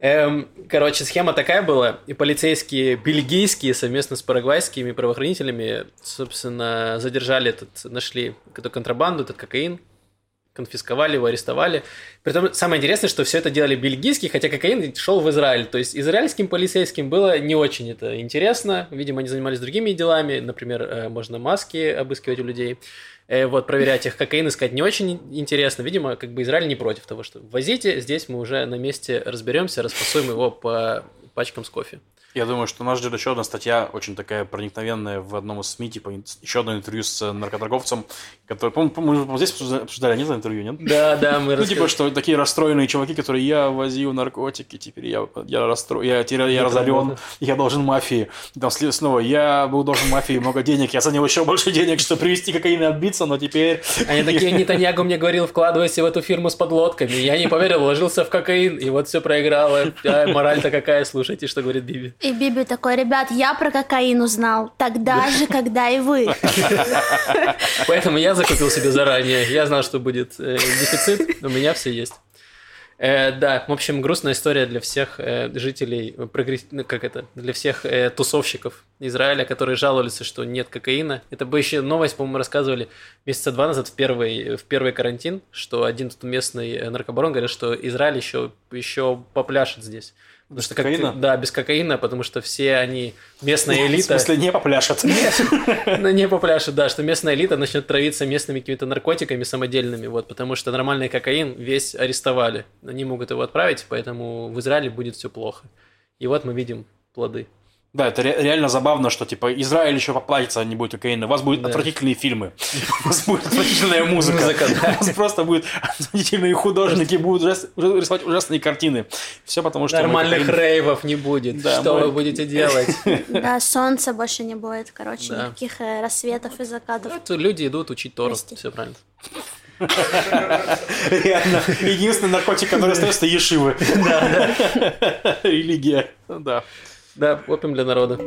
Эм, короче, схема такая была, и полицейские бельгийские совместно с парагвайскими правоохранителями, собственно, задержали этот, нашли эту контрабанду, этот кокаин, конфисковали его, арестовали. Притом самое интересное, что все это делали бельгийские, хотя кокаин шел в Израиль. То есть израильским полицейским было не очень это интересно. Видимо, они занимались другими делами. Например, э, можно маски обыскивать у людей. Э, Вот, проверять их. Кокаин искать не очень интересно. Видимо, как бы Израиль не против того, что возите. Здесь мы уже на месте разберемся, распасуем его по пачкам с кофе. Я думаю, что нас ждет еще одна статья, очень такая проникновенная в одном из СМИ, типа еще одно интервью с наркоторговцем, который, по-моему, мы здесь обсуждали, не за интервью, нет? Да, да, мы Ну, типа, что такие расстроенные чуваки, которые я возил наркотики, теперь я, я расстроен, я, теперь я разорен, я должен мафии. Там снова, я был должен мафии много денег, я занял еще больше денег, чтобы привезти кокаин и отбиться, но теперь... Они такие, Нетаньягу мне говорил, вкладывайся в эту фирму с подлодками. Я не поверил, вложился в кокаин, и вот все проиграло. А мораль-то какая, слушайте, что говорит Биби. И Биби такой, ребят, я про кокаин узнал тогда же, когда и вы. Поэтому я закупил себе заранее. Я знал, что будет э, дефицит, у меня все есть. Э, да, в общем, грустная история для всех э, жителей, э, прогресс- ну, как это, для всех э, тусовщиков Израиля, которые жаловались, что нет кокаина. Это бы еще новость, по-моему, рассказывали месяца два назад в первый, в первый карантин, что один тут местный э, наркобарон говорит, что Израиль еще, еще попляшет здесь. Без что кокаина? да, без кокаина, потому что все они местная В элита. смысле, не попляшет. Ну, не попляшет, да, что местная элита начнет травиться местными какими-то наркотиками самодельными, вот, потому что нормальный кокаин весь арестовали. Они могут его отправить, поэтому в Израиле будет все плохо. И вот мы видим плоды. Да, это ре- реально забавно, что типа Израиль еще поплатится, не будет кокаина. У вас будут Да. отвратительные фильмы, у вас будет отвратительная музыка, Музыка, да. у вас просто будут отвратительные художники, будут ужас- рисовать ужасные картины. Все потому что... Нормальных рейвов не будет. Да, что вы будете делать? Да, солнца больше не будет, короче, Да. никаких э, рассветов и закатов. Люди идут учить Тору. Все правильно. Реально. Единственный наркотик, который остается, это ешивы. Религия. Да. Да, опиум для народа.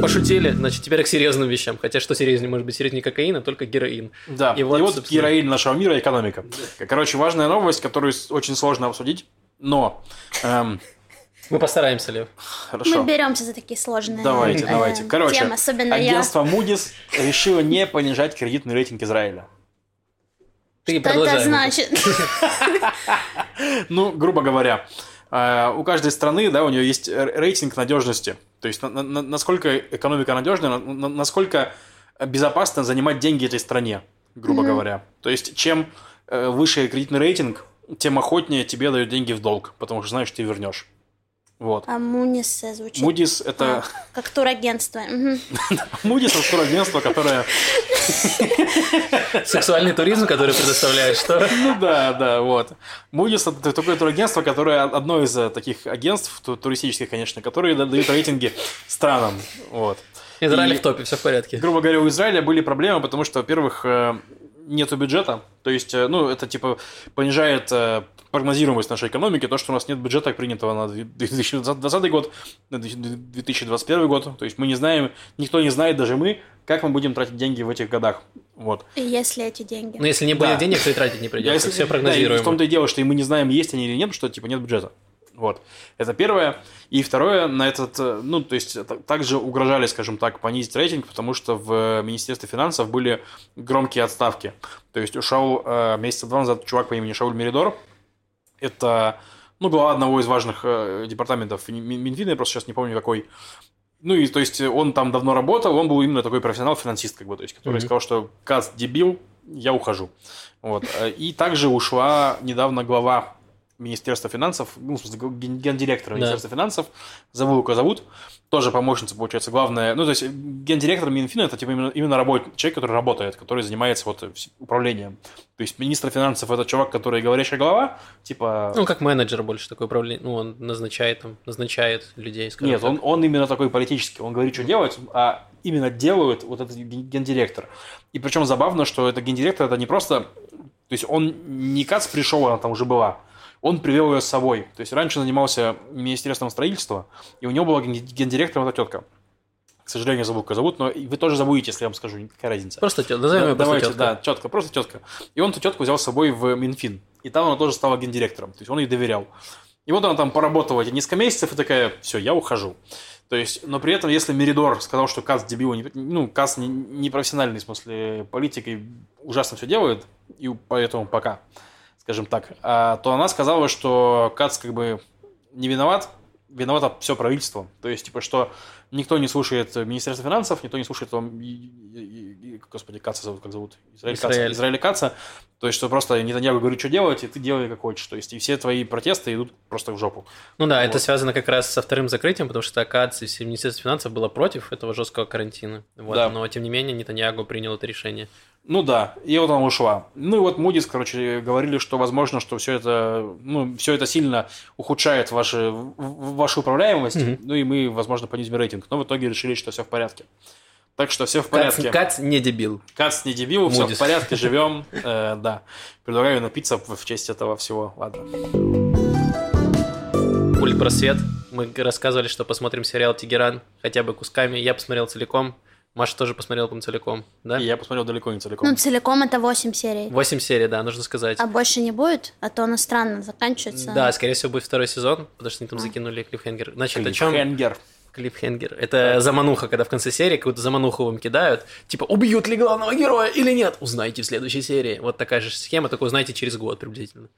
Пошутили, значит, теперь к серьезным вещам. Хотя что серьезнее может быть серьезнее кокаина, только героин. Да, И и вот, вот, собственно- героин нашего мира – экономика. Короче, важная новость, которую очень сложно обсудить, но... эм, Мы постараемся, Лев. хорошо. Мы беремся за такие сложные Давайте, э, давайте. Короче, темы, особенно агентство Moody's решило не понижать кредитный рейтинг Израиля. Ты я. Что продолжай. это значит? Ну, грубо говоря, у каждой страны, да, у нее есть рейтинг надежности. То есть, на- на- на- насколько экономика надежная, на- на- насколько безопасно занимать деньги этой стране, грубо говоря. То есть, чем э, выше кредитный рейтинг, тем охотнее тебе дают деньги в долг, потому что знаешь, ты вернешь. Вот. А Мунис э, звучит. Moody's это... А, как турагентство. Moody's это агентство, которое... Сексуальный туризм, который предоставляет, что? Ну да, да, вот. Moody's это такое турагентство, которое одно из э, таких агентств, ту- туристических, конечно, которые да- дают рейтинги странам. Вот. Израиль И- в топе, все в порядке. Грубо говоря, у Израиля были проблемы, потому что, во-первых, э, нету бюджета. То есть, э, ну, это типа понижает э, прогнозируемость нашей экономики, то, что у нас нет бюджета принятого на 2020 год, на 2021 год. То есть мы не знаем, никто не знает, даже мы, как мы будем тратить деньги в этих годах. Вот. И если эти деньги. Но если не будет Да. денег, то и тратить не придется. если- Все да, и прогнозируемо. в том-то и дело, что и мы не знаем, есть они или нет, что типа нет бюджета. Вот. Это первое. И второе, на этот, э, ну, то есть, это также угрожали, скажем так, понизить рейтинг, потому что в Министерстве финансов были громкие отставки. То есть, ушел э, месяца два назад чувак по имени Шауль Меридор. Это, ну, глава одного из важных э, департаментов Мин- Минфина, я просто сейчас не помню какой. Ну, и то есть, он там давно работал, он был именно такой профессионал-финансист, как бы, то есть, который Мгм. сказал, что Кац дебил, я ухожу. Вот. Э, И также ушла недавно глава Министерства финансов, ну, в смысле, ген- гендиректора Да. Министерства финансов, забыл, как зовут, тоже помощница, получается, главная. Ну, то есть, гендиректор Минфина – это типа именно, именно работ- человек, который работает, который занимается вот вс- управлением. То есть, министр финансов – это чувак, который говорящая голова, типа… Ну, как менеджер больше такое управление. Ну, он назначает там, назначает людей, Нет, так. он, он именно такой политический. Он говорит, что делать, а именно делают вот этот ген- гендиректор. И причем забавно, что это гендиректор, это не просто... То есть он не Кац пришел, она там уже была. Он привел ее с собой. То есть раньше занимался Министерством строительства, и у него была ген- гендиректором эта тетка. К сожалению, забыл, как зовут, но вы тоже забудете, если я вам скажу, какая разница. Просто тетка. Назовем ее просто Давайте, тетка. да, тетка, просто тетка. И он эту тетку взял с собой в Минфин. И там она тоже стала гендиректором. То есть он ей доверял. И вот она там поработала эти несколько месяцев и такая, все, я ухожу. То есть, но при этом, если Меридор сказал, что Кац дебил, ну, Кац не, не профессиональный, в смысле, политик и ужасно все делает, и поэтому пока, скажем так, а, то она сказала, что Кац как бы не виноват, виновато все правительство. То есть, типа, что никто не слушает Министерство финансов, никто не слушает, там, и- и- и- господи, Каца зовут, как зовут? Израиль Каца. Израиль. Каца. То есть, что просто Нетаньяху говорит, что делать, и ты делай как хочешь. То есть, и все твои протесты идут просто в жопу. Ну да, Вот. это связано как раз со вторым закрытием, потому что АКАЦ и все Министерство финансов было против этого жесткого карантина. Вот, Да. Но тем не менее Нетаньягу принял это решение. Ну да, и вот она ушла. Ну и вот Мудис, короче, говорили, что возможно, что все это, ну, все это сильно ухудшает ваши, вашу управляемость, Мгм. ну и мы, возможно, понизим рейтинг. Но в итоге решили, что все в порядке. Так что все в порядке. Кац не дебил. Кац не дебил, все в порядке, живем. Э, да. Предлагаю напиться в честь этого всего. Ладно. Пульт просвет. Мы рассказывали, что посмотрим сериал Тегеран хотя бы кусками. Я посмотрел целиком. Маша тоже посмотрела, по целиком, да? И я посмотрел далеко не целиком. Ну, целиком это 8 серий. Восемь серий, да, нужно сказать. А больше не будет? А то оно странно заканчивается. Да, скорее всего, будет второй сезон, потому что они там А. закинули клиффхенгер. Значит, о чем Клиффхенгер. клиффхенгер? Это замануха, когда в конце серии какую-то замануху вам кидают. Типа, убьют ли главного героя или нет? Узнайте в следующей серии. Вот такая же схема, только узнаете через год приблизительно.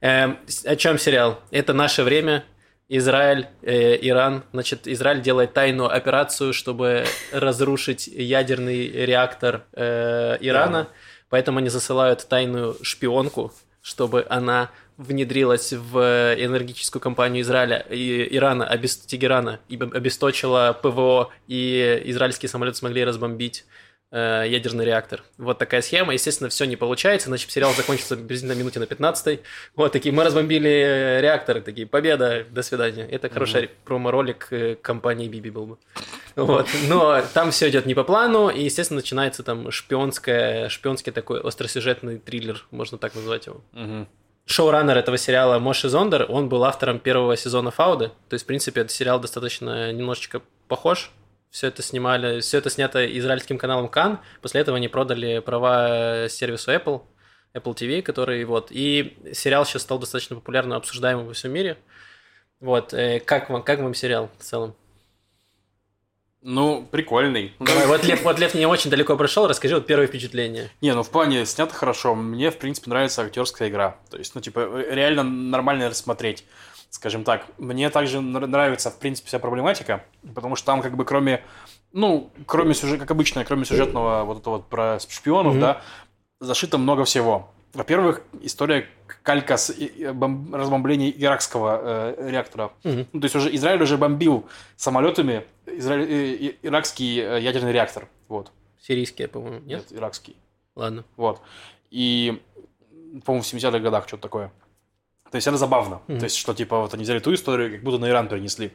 Эм, о чем сериал? Это наше время. Израиль, э, Иран. Значит, Израиль делает тайную операцию, чтобы разрушить ядерный реактор э, Ирана. Да. Поэтому они засылают тайную шпионку, чтобы она внедрилась в энергетическую компанию Израиля и Ирана, обес... Тегерана, и об- обесточила ПВО, и израильские самолеты смогли разбомбить э, ядерный реактор. Вот такая схема. Естественно, все не получается, иначе сериал закончился приблизительно на минуте на 15 Вот такие, мы разбомбили э, реактор, такие, победа, до свидания. Это хороший промо-ролик э, компании Биби был бы. Вот. Но там все идет не по плану, и, естественно, начинается там шпионская, шпионский такой остросюжетный триллер, можно так назвать его. Мгм. Шоураннер этого сериала Моши Зондер, он был автором первого сезона Фауды. То есть, в принципе, этот сериал достаточно немножечко похож. Все это снимали, все это снято израильским каналом Кан. После этого они продали права сервису Apple, Apple TV, который вот. И сериал сейчас стал достаточно популярным, обсуждаемым во всем мире. Вот, э, как вам, как вам сериал в целом? Ну, прикольный. Давай, вот Лев, вот Лев не очень далеко прошел, расскажи вот первое впечатление. Не, ну в плане снято хорошо. Мне, в принципе, нравится актерская игра. То есть, ну, типа, э, реально нормально рассмотреть, скажем так. Мне также нр- нравится, в принципе, вся проблематика, потому что там, как бы, кроме, ну, кроме сюжета, как обычно, кроме сюжетного вот этого вот про шпионов, Мгм. да, зашито много всего. Во-первых, история калька с бом- разбомбления иракского э, реактора. Мгм. Ну, то есть уже Израиль уже бомбил самолетами израиль- э, иракский э, ядерный реактор. Вот. Сирийские, по-моему, нет? Нет, иракский. Ладно. Вот. И, по-моему, в 70-х годах что-то такое. То есть это забавно. Мгм. То есть, что типа вот они взяли ту историю, как будто на Иран перенесли.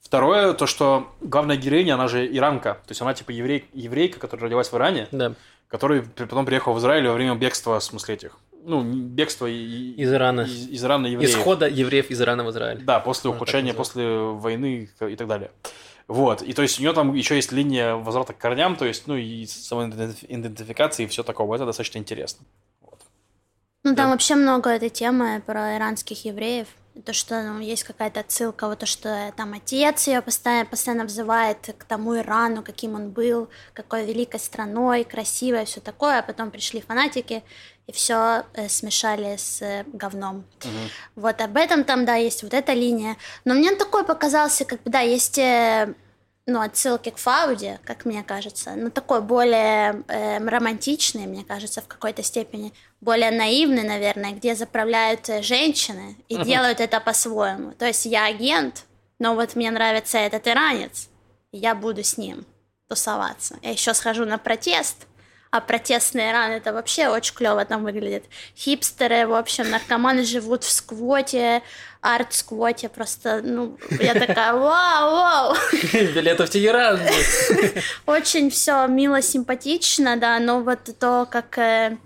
Второе, то, что главная героиня, она же иранка. То есть она типа еврей, еврейка, которая родилась в Иране, Да, который потом приехал в Израиль во время бегства, в смысле этих. Ну, бегства и- из Ирана. из, из Ирана евреев. Исхода евреев из Ирана в Израиль. Да, после так ухудшения, после войны и так далее. Вот, и то есть у нее там еще есть линия возврата к корням, то есть, ну, и самоидентификации и все такого. Это достаточно интересно. Ну, там Да. вообще много этой темы про иранских евреев. То, что ну, есть какая-то отсылка, вот то, что э, там отец ее постоянно, постоянно взывает к тому Ирану, каким он был, какой великой страной, красивой, все такое, а потом пришли фанатики и все смешали с э, говном. Мгм. Вот об этом там, да, есть вот эта линия. Но мне он такой показался, как бы, да, есть э, ну, отсылки к Фауде, как мне кажется, но такой более э, романтичный, мне кажется, в какой-то степени, более наивный, наверное, где заправляют э, женщины и делают это по-своему. То есть я агент, но вот мне нравится этот иранец, и я буду с ним тусоваться. Я еще схожу на протест, а протестный Иран это вообще очень клево там выглядит. Хипстеры, в общем, наркоманы живут в сквоте, арт-сквоте, просто, ну, я такая, вау, вау, Билеты в Тегеран. очень все мило, симпатично, да, но вот то, как э,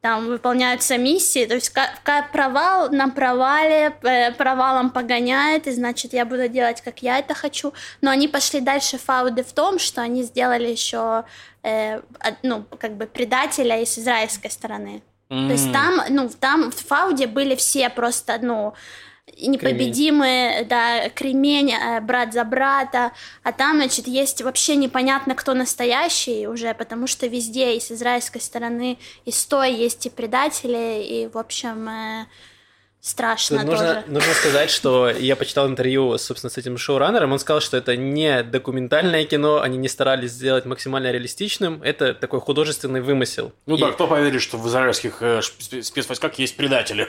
там выполняются миссии, то есть ка- ка- провал на провале, э, провалом погоняет, и значит я буду делать, как я это хочу. Но они пошли дальше фауды в том, что они сделали еще, э, ну, как бы предателя из израильской стороны. То есть там, ну, там в Фауде были все просто, ну, непобедимые, да, кремень, э, брат за брата, а там, значит, есть вообще непонятно, кто настоящий уже, потому что везде и с израильской стороны, и с той есть и предатели, и, в общем, э, страшно Тут нужно, тоже. нужно сказать, что я почитал интервью, собственно, с этим шоураннером, он сказал, что это не документальное кино, они не старались сделать максимально реалистичным, это такой художественный вымысел. Ну И- да, кто поверит, что в израильских э, спецвойсках есть предатели?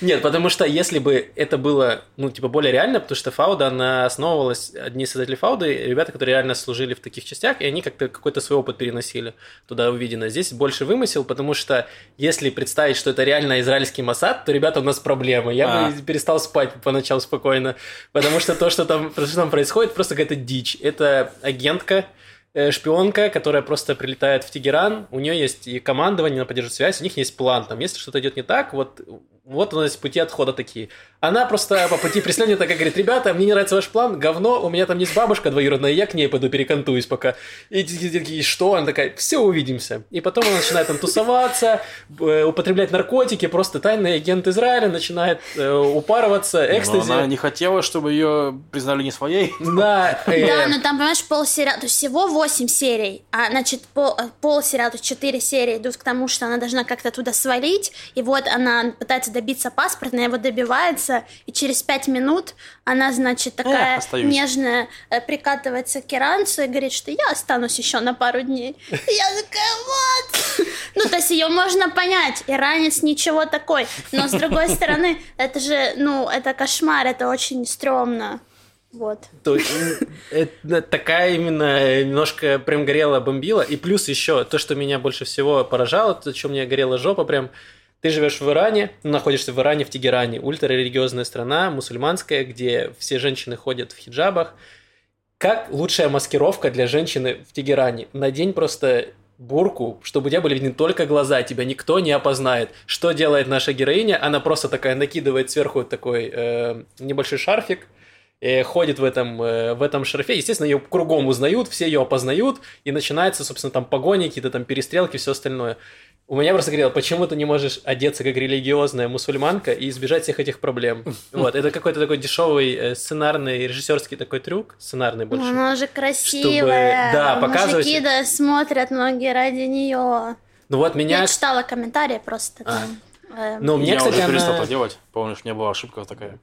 Нет, потому что если бы это было, ну, типа, более реально, потому что Фауда, она основывалась, одни создатели Фауды, ребята, которые реально служили в таких частях, и они как-то какой-то свой опыт переносили туда увидено. Здесь больше вымысел, потому что если представить, что это реально израильский Масад, то, ребята, у нас проблемы. Я А. бы перестал спать по ночам спокойно, потому что то, что там, то, что там происходит, просто какая-то дичь. Это агентка, э, шпионка, которая просто прилетает в Тегеран, у нее есть и командование, она поддерживает связь, у них есть план, там, если что-то идет не так, вот, вот у нас пути отхода такие. Она просто по пути преследования такая говорит, ребята, мне не нравится ваш план, говно, у меня там есть бабушка двоюродная, я к ней пойду перекантуюсь пока. И такие, такие, что? Она такая, все, увидимся. И потом она начинает там тусоваться, э, употреблять наркотики, просто тайный агент Израиля начинает э, упарываться, Но экстази. она не хотела, чтобы ее признали не своей. Да, э, Да, но там, понимаешь, полсериала, то есть всего 8 серий, а, значит, пол, полсериала, то есть 4 серии идут к тому, что она должна как-то туда свалить, и вот она пытается добиться паспорта, она его добивается, и через 5 минут она, значит, такая остаюсь. нежная, э, прикатывается к иранцу и говорит, что я останусь еще на пару дней. И я такая, вот! Ну, то есть ее можно понять, иранец ничего такой, но с другой стороны, это же, ну, это кошмар, это очень стрёмно. Вот. То, м, это такая именно немножко прям горела, бомбила. И плюс еще то, что меня больше всего поражало, то, что мне горела жопа прям. Ты живешь в Иране, находишься в Иране, в Тегеране, ультрарелигиозная страна, мусульманская, где все женщины ходят в хиджабах. Как лучшая маскировка для женщины в Тегеране? Надень просто бурку, чтобы у тебя были видны только глаза, тебя никто не опознает. Что делает наша героиня? Она просто такая накидывает сверху такой э, небольшой шарфик, э, ходит в этом, э, в этом шарфе. Естественно, ее кругом узнают, все ее опознают, и начинается, собственно, там погони, какие-то там перестрелки, все остальное. У меня просто говорило, почему ты не можешь одеться как религиозная мусульманка и избежать всех этих проблем? Вот, это какой-то такой дешевый э, сценарный, режиссерский такой трюк, сценарный больше. Она же красивая. да, показывать- Мужики да, смотрят многие ради нее. Ну вот меня... Я читала комментарии просто А. там. э, Ну, мне, я кстати, уже она- перестал это делать. Помнишь, не была ошибка такая.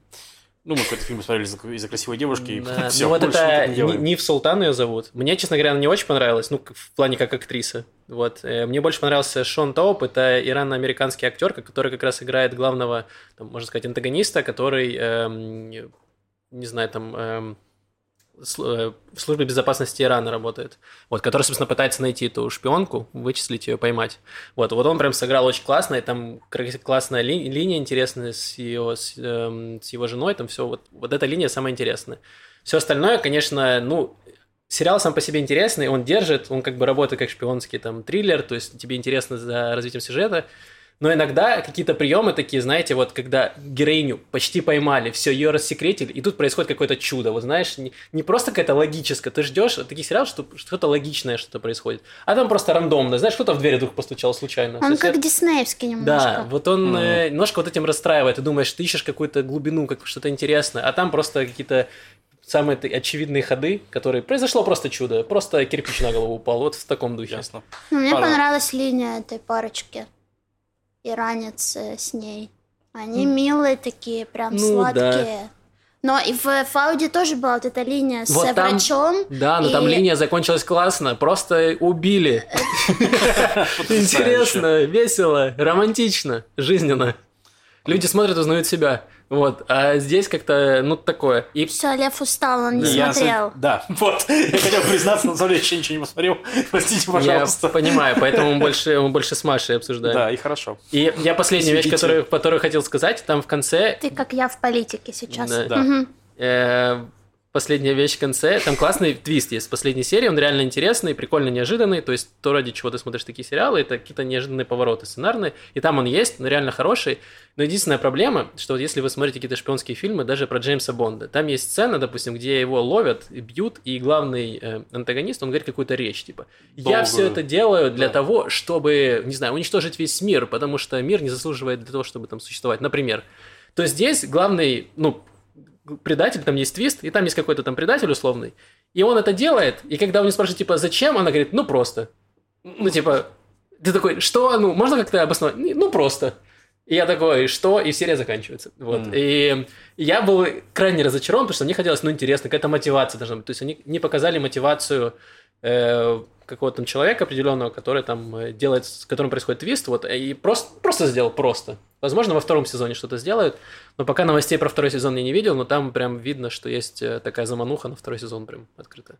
Ну, мы какой-то фильм посмотрели из-за из-за красивой девушки, и Да, все, ну вот это не. Нив Султан ее зовут. Мне, честно говоря, она не очень понравилась, ну, в плане как актриса. Вот. Э, Мне больше понравился Шон Тоуп, это ирано-американский актер, который как раз играет главного, там, можно сказать, антагониста, который, эм, не знаю, там, эм, в службе безопасности Ирана работает. Вот, который, собственно, пытается найти эту шпионку, вычислить ее, поймать. Вот, вот он прям сыграл очень классно, и там классная ли- линия интересная с, ее, с, эм, с его женой, там все, вот, вот эта линия самая интересная. Все остальное, конечно, ну, сериал сам по себе интересный, он держит, он как бы работает как шпионский там триллер, то есть тебе интересно за развитием сюжета, но иногда какие-то приемы такие, знаете, вот когда героиню почти поймали, все, ее рассекретили, и тут происходит какое-то чудо. Вот знаешь, не, не просто какая-то логическая, ты ждешь от таких сериалов, что что-то логичное что-то происходит, а там просто рандомно. Знаешь, кто-то в дверь вдруг постучал случайно. Он Сосед- как диснеевский немножко. да, вот он Мгм. э, немножко вот этим расстраивает. Ты думаешь, ты ищешь какую-то глубину, как что-то интересное, а там просто какие-то самые очевидные ходы, которые... Произошло просто чудо, просто кирпич на голову упал, вот в таком духе. Ясно. Ну, мне Пора. понравилась линия этой парочки. Иранец с ней. Они милые такие, прям Ну, сладкие. Но и в Фауде тоже была вот эта линия с Вот э, там- врачом. Да, но там И- линия закончилась классно, просто убили. Интересно, весело, романтично, жизненно. Люди смотрят, узнают себя. Вот, а здесь как-то, ну, такое. И Все, Лев устал, он не Я смотрел. с- Да, вот. Я хотел признаться, на самом деле, еще ничего не посмотрел. Простите, я пожалуйста. понимаю, поэтому мы больше, мы больше с Машей обсуждаем. Да, и хорошо. И я последняя вещь, которую, которую хотел сказать, там в конце Ты как я в политике сейчас. Да. Да. Э, последняя вещь в конце. Там классный твист есть в последней серии, он реально интересный, прикольно неожиданный. То есть то, ради чего ты смотришь такие сериалы, это какие-то неожиданные повороты сценарные. И там он есть, но реально хороший. Но единственная проблема, что вот если вы смотрите какие-то шпионские фильмы, даже про Джеймса Бонда, там есть сцена, допустим, где его ловят, и бьют, и главный э, антагонист, он говорит какую-то речь, типа, я все это делаю для Да. того, чтобы, не знаю, уничтожить весь мир, потому что мир не заслуживает для того, чтобы там существовать. Например, то здесь главный, ну, предатель, там есть твист, и там есть какой-то там предатель условный, и он это делает, и когда у него спрашивают, типа, зачем, она говорит, ну, просто. Ну, типа, Ты такой, что? Ну, можно как-то обосновать? Ну, просто. И я такой, что? И серия заканчивается. Вот. Мгм. И я был крайне разочарован, потому что мне хотелось, ну, интересно, какая-то мотивация должна быть. То есть они не показали мотивацию э, какого-то там человека определенного, который там э, делает, с которым происходит твист, вот, и просто, просто сделал просто. Возможно, во втором сезоне что-то сделают, но пока новостей про второй сезон я не видел, но там прям видно, что есть э, такая замануха на второй сезон прям открытая.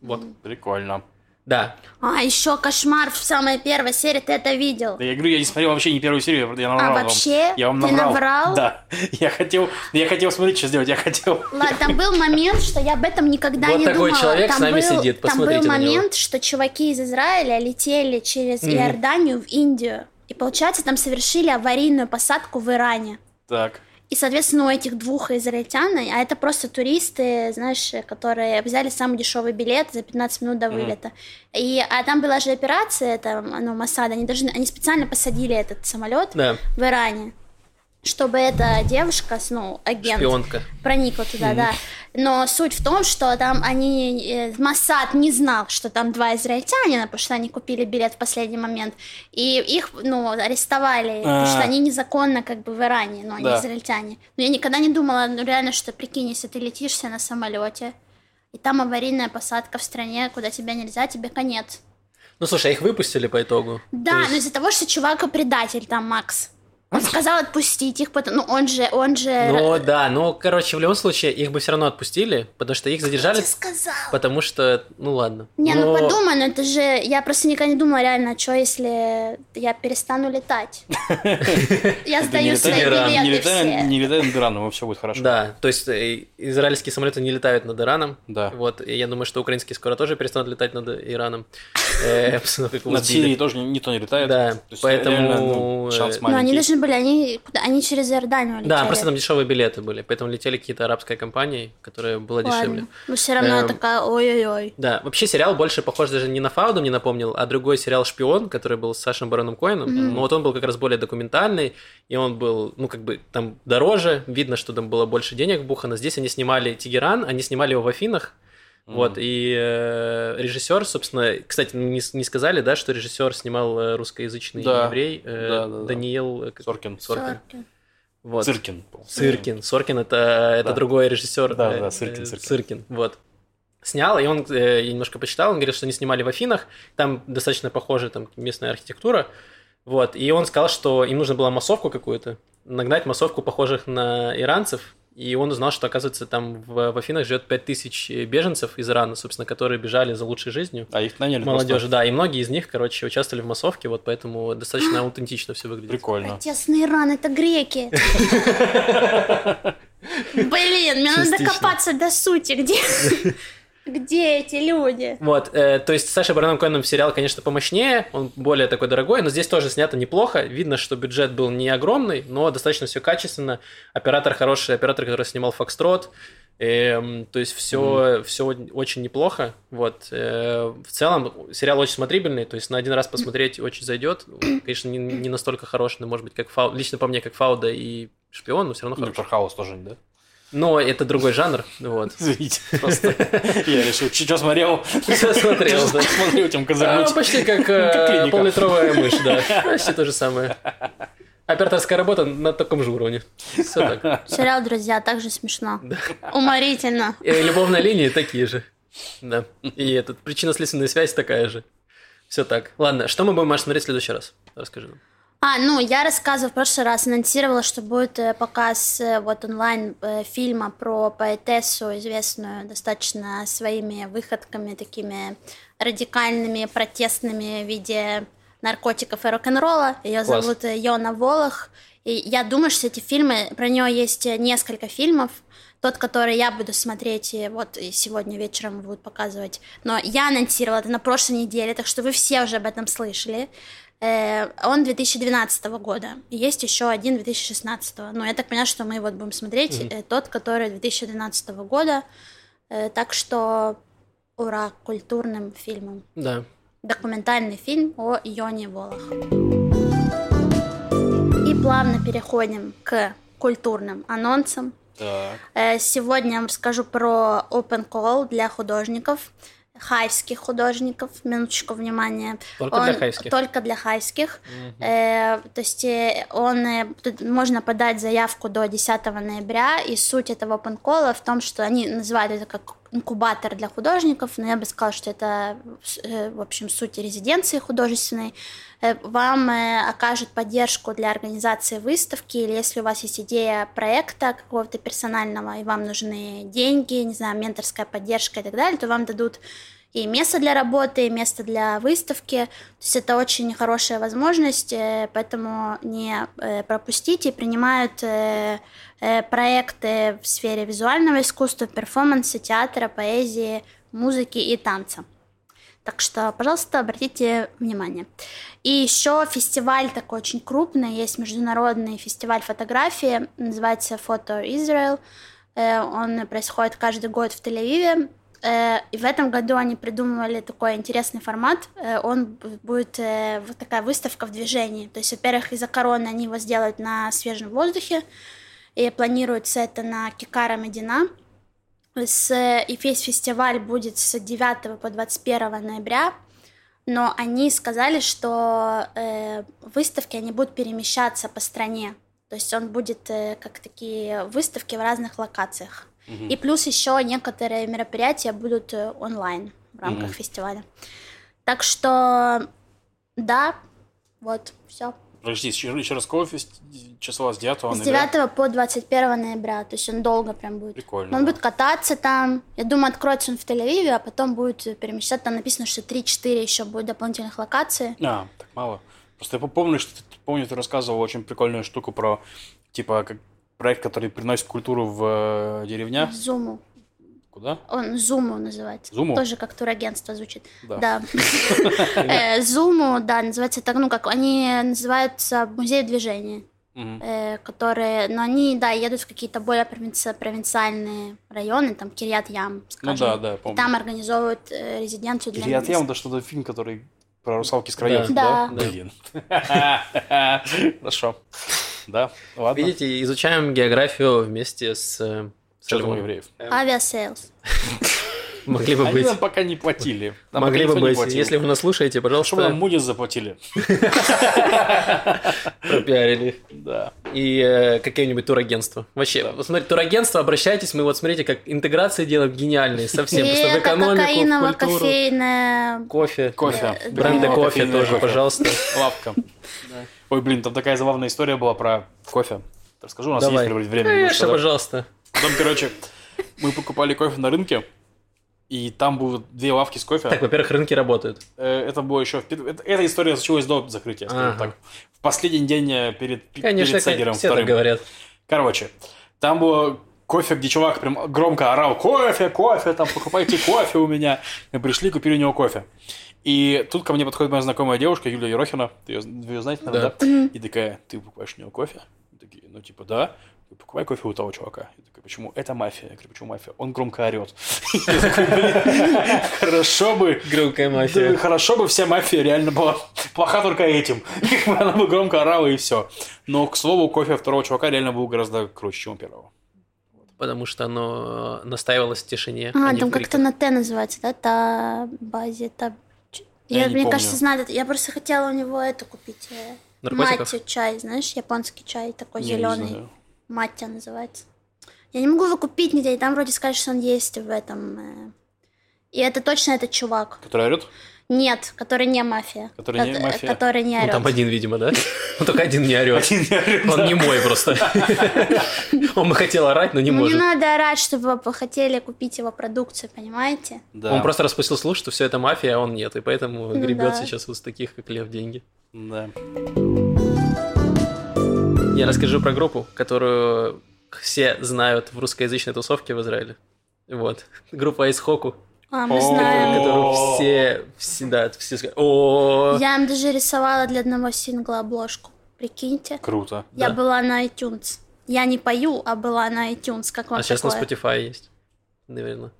Вот. Прикольно. Да. А, еще кошмар в самой первой серии, ты это видел? Да я говорю, я не смотрел вообще ни первую серию, я А наврал вам. вообще? Я вам Ты наврал. наврал? Да. Я хотел, я хотел смотреть, что сделать. Я хотел. Ладно, там был момент, что я об этом никогда Вот не такой думала. человек там с нами был, сидит, Там был посмотрите на него. момент, что чуваки из Израиля летели через Мгм. Иорданию в Индию. И, получается, там совершили аварийную посадку в Иране. Так. И, соответственно, у этих двух израильтян, а это просто туристы, знаешь, которые взяли самый дешевый билет за 15 минут до вылета. И, а там была же операция, там, ну, Масада, они, должны, они специально посадили этот самолет Да, в Иране, чтобы эта девушка, с- ну, агент, шпионка. проникла туда, да. Но суть в том, что там они... э, Моссад не знал, что там два израильтянина, потому что они купили билет в последний момент. И их, ну, арестовали, потому что А. они незаконно как бы в Иране, но они Да. израильтяне. Но я никогда не думала, ну, реально, что, прикинь, если ты летишься на самолете, и там аварийная посадка в стране, куда тебя нельзя, тебе конец. Ну, слушай, а их выпустили по итогу. Да, есть- но из-за того, что чувак предатель там, Макс. Он сказал отпустить их, потому... ну он же, он же... Ну да, ну короче, в любом случае их бы все равно отпустили, потому что их задержали, Я сказал. потому что, ну ладно. Не, ну Но- подумай, ну это же... Я просто никогда не думала реально, что если я перестану летать. Я Ты сдаю не свои летай, билеты не летай, все. не летай над Ираном, все будет хорошо. Да, то есть э, израильские самолеты не летают над Ираном. Да. Вот, и я думаю, что украинские скоро тоже перестанут летать над Ираном. Э, Над. Сирией тоже ни- никто не летает. Да, есть поэтому, ну, шанс э, Но они маленький. должны были, они, они через Иорданию летели. Да, просто там дешевые билеты были, поэтому летели какие-то арабские компании, которые было дешевле. Ладно. Но все равно Эм, такая, ой-ой-ой. Да, вообще сериал больше похож даже не на Фауду, мне напомнил, а другой сериал «Шпион», который был с Сашем Бароном Коэном. Но вот он был как раз более документальный, и он был, ну, как бы там дороже, видно, что там было больше денег вбухано. Здесь они снимали Тегеран, они снимали его в Афинах, вот, и э, режиссер, собственно, кстати, не, с- не сказали, да, что режиссер снимал э, русскоязычный Да. еврей э, Да, да, да. Даниил э, как- Соркин. Соркин. Сорки. Вот. Циркин. Сыркин. Соркин это, это Да. другой режиссер. Да, э, да, Сыркин, Сыркин. Сыркин, вот. Снял, и он, э, я немножко почитал, он говорит, что они снимали в Афинах, там достаточно похожая там местная архитектура, вот, и он сказал, что им нужно было массовку какую-то, нагнать массовку похожих на иранцев, и он узнал, что, оказывается, там в, в Афинах живет 5000 беженцев из Ирана, собственно, которые бежали за лучшей жизнью. А их наняли Молодежи, да, и многие из них, короче, участвовали в массовке, вот поэтому достаточно аутентично все выглядит. Прикольно. Протестный Иран, это греки. Блин, мне надо докопаться до сути, где... Где эти люди? Вот, э, то есть Саша Бароном Коэном сериал, конечно, помощнее, он более такой дорогой, но здесь тоже снято неплохо. Видно, что бюджет был не огромный, но достаточно все качественно. Оператор хороший, оператор, который снимал Фокстрот. Эм, то есть все, все очень неплохо. Вот. э, в целом сериал очень смотрибельный, то есть на один раз посмотреть очень зайдет. Конечно, не, не настолько хороший, может быть, как Фау... лично по мне, как Фауда и Шпион, но все равно хороший. Доктор Хаус тоже, да? Но это другой жанр. Вот. Извините, просто я решил, что смотрел? Всё смотрел, да. Смотрел, тем А, козырнуть. почти как, э, поллитровая мышь, да. Почти то же самое. Операторская работа на таком же уровне. Все так. Сериал «Друзья» также смешно. Уморительно. И любовные линии такие же. Да. И этот причинно-следственная связь такая же. Все так. Ладно, что мы будем, Маш, смотреть в следующий раз? Расскажи нам. А, ну, я рассказывала в прошлый раз, анонсировала, что будет э, показ э, вот онлайн э, фильма про поэтессу, известную достаточно своими выходками такими радикальными, протестными в виде наркотиков и рок-н-ролла. Ее Класс. зовут Йона Волох. И я думаю, что эти фильмы, про нее есть несколько фильмов. Тот, который я буду смотреть, и вот и сегодня вечером будут показывать. Но я анонсировала это на прошлой неделе, так что вы все уже об этом слышали. Э, Он 2012 года. Есть еще один 2016. Но я так понимаю, что мы вот будем смотреть э, тот, который 2012 года. Э, Так что ура культурным фильмам. Да. Документальный фильм о Йоне Волох. И плавно переходим к культурным анонсам. Так. Сегодня я вам расскажу про Open Call для художников. Хайских художников, минуточку внимания. Только Он для хайских. Только для хайских. Мгм. Э, то есть э, он, э, можно подать заявку до 10 ноября, и суть этого панкола в том, что они называют это как инкубатор для художников, но я бы сказала, что это, э, в общем, суть резиденции художественной. Э, Вам э, окажут поддержку для организации выставки, или если у вас есть идея проекта какого-то персонального, и вам нужны деньги, не знаю, менторская поддержка и так далее, то вам дадут и место для работы, и место для выставки. То есть это очень хорошая возможность, э, поэтому не э, пропустите. Принимают э, проекты в сфере визуального искусства, перформанса, театра, поэзии, музыки и танца. Так что, пожалуйста, обратите внимание. И еще фестиваль такой очень крупный, есть международный фестиваль фотографии, называется Photo Israel. Он происходит каждый год в Тель-Авиве. Э, И в этом году они придумывали такой интересный формат. Э, Он будет э, вот такая выставка в движении. То есть, во-первых, из-за короны они его сделают на свежем воздухе. И планируется это на Кикара Медина. С- и весь фестиваль будет с 9 по 21 ноября. Но они сказали, что э, выставки они будут перемещаться по стране. То есть он будет э, как такие выставки в разных локациях. Мгм. И плюс еще некоторые мероприятия будут э, онлайн в рамках Мгм. фестиваля. Так что да, вот, все. Подожди, еще, раз, какого числа с 9 С ноября? 9 по 21 ноября, то есть он долго прям будет. Прикольно. Он да. будет кататься там. Я думаю, откроется он в Тель-Авиве, а потом будет перемещаться. Там написано, что 3-4 еще будет дополнительных локаций. А, так мало. Просто я помню, что ты, помню, ты рассказывал очень прикольную штуку про, типа, как проект, который приносит культуру в э, деревня. Зуму. Куда? Он Зуму называется. Зуму? Тоже как турагентство звучит. Да. Да. Э, Зуму, да, называется так, ну как, они называются музей движения. Э, которые, но они, да, едут в какие-то более провинци- провинциальные районы, там Кирьят Ям, Ну скажем. да, да, И помню. там организовывают э, резиденцию для Кириат Ям, местных. это что-то фильм, который про русалки с краев, Да. да? Да. Блин. Хорошо. Да, ладно. Видите, изучаем географию вместе с... э, с Что там евреев? Авиасейлс. Могли бы Они быть. нам пока не платили. Нам Могли бы быть. Если вы нас слушаете, Чтобы нам пожалуйста, Мудис заплатили. пропиарили. Да. И э, какие-нибудь турагентства. Вообще, вот смотрите, турагентство, обращайтесь, мы вот смотрите, как интеграции делаем гениальные совсем. И Просто в это экономику, в культуру. кокаиново-кофейная... Кофе. Кофе. Бренды кофе тоже, пожалуйста. Лавка. Ой, блин, там такая забавная история была про кофе. Расскажу, у нас Давай. есть время. Конечно, пожалуйста. Потом, короче, мы покупали кофе на рынке, и там было две лавки с кофе. Так, во-первых, рынки работают. Э, Это было еще... Эта история случилась до закрытия, скажем Ага. так. В последний день э, перед, Конечно, перед Сегером все так вторым. говорят. Короче, там было кофе, где чувак прям громко орал «Кофе, кофе, там, покупайте кофе у меня». Мы пришли, купили у него кофе. И тут ко мне подходит моя знакомая девушка, Юлия Ерохина. Ты ее, вы ее знаете, наверное, да? И такая, ты покупаешь у него кофе? Такие, ну, типа, да. Я покупай кофе у того чувака. Я такой, почему? Это мафия. Я говорю, почему мафия? Он громко орет. Я такой, «Блин, Хорошо бы, Громкая мафия. хорошо бы вся мафия реально была плоха только этим. Она бы громко орала и все. Но, к слову, кофе второго чувака реально был гораздо круче, чем у первого. Потому что оно э, настаивалось в тишине. А, не там как-то на Т называется, да? Та базе, та... Я Я, не мне помню. кажется, знаю. Я просто хотела у него это купить. э, Наркотиков? Чай, знаешь, японский чай такой не зеленый. знаю. Маття называется. Я не могу его купить нигде, и там вроде сказать, что он есть в этом. э. И это точно этот чувак. Который орет? Нет, который не мафия. Который не Ко- мафия? Который не Ну, орёт. там один, видимо, да? Он только один не орет. Один не орёт, Он да. не мой просто. Он бы хотел орать, но не Ну, не может. надо орать, чтобы вы хотели купить его продукцию, понимаете? Да. Он просто распустил слух, что все это мафия, а он нет. И поэтому Ну гребет сейчас вот с таких, как Лев, деньги. Да. Я расскажу про группу, которую все знают в русскоязычной тусовке в Израиле. Вот. Группа Айсхоку, А, мы знаем. которую все, все, да, все сказали, Я им даже рисовала для одного сингла обложку. Прикиньте. Круто. Я Да. была на iTunes. Я не пою, а была на iTunes. Как вам А сейчас на такое? Spotify есть, наверное.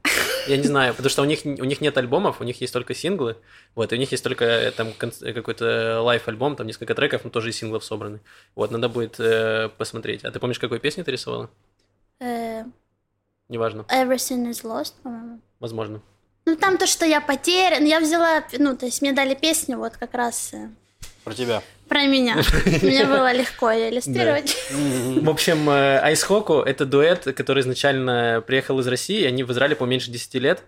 Я не знаю, потому что у них, у них нет альбомов, у них есть только синглы. Вот, и у них есть только э, там э, какой-то live-альбом, там несколько треков, но тоже из синглов собраны. Вот, надо будет э, посмотреть. А ты помнишь, какой песню ты рисовала? Э, Неважно, Everything is lost, по-моему. возможно. Ну, там то, что я потерян. Я взяла, ну, то есть мне дали песню вот как раз э, Про тебя. про меня. Мне было легко ее иллюстрировать. В общем, э, Ice Hoku — это дуэт, который изначально приехал из России, они в Израиле по меньше 10 лет.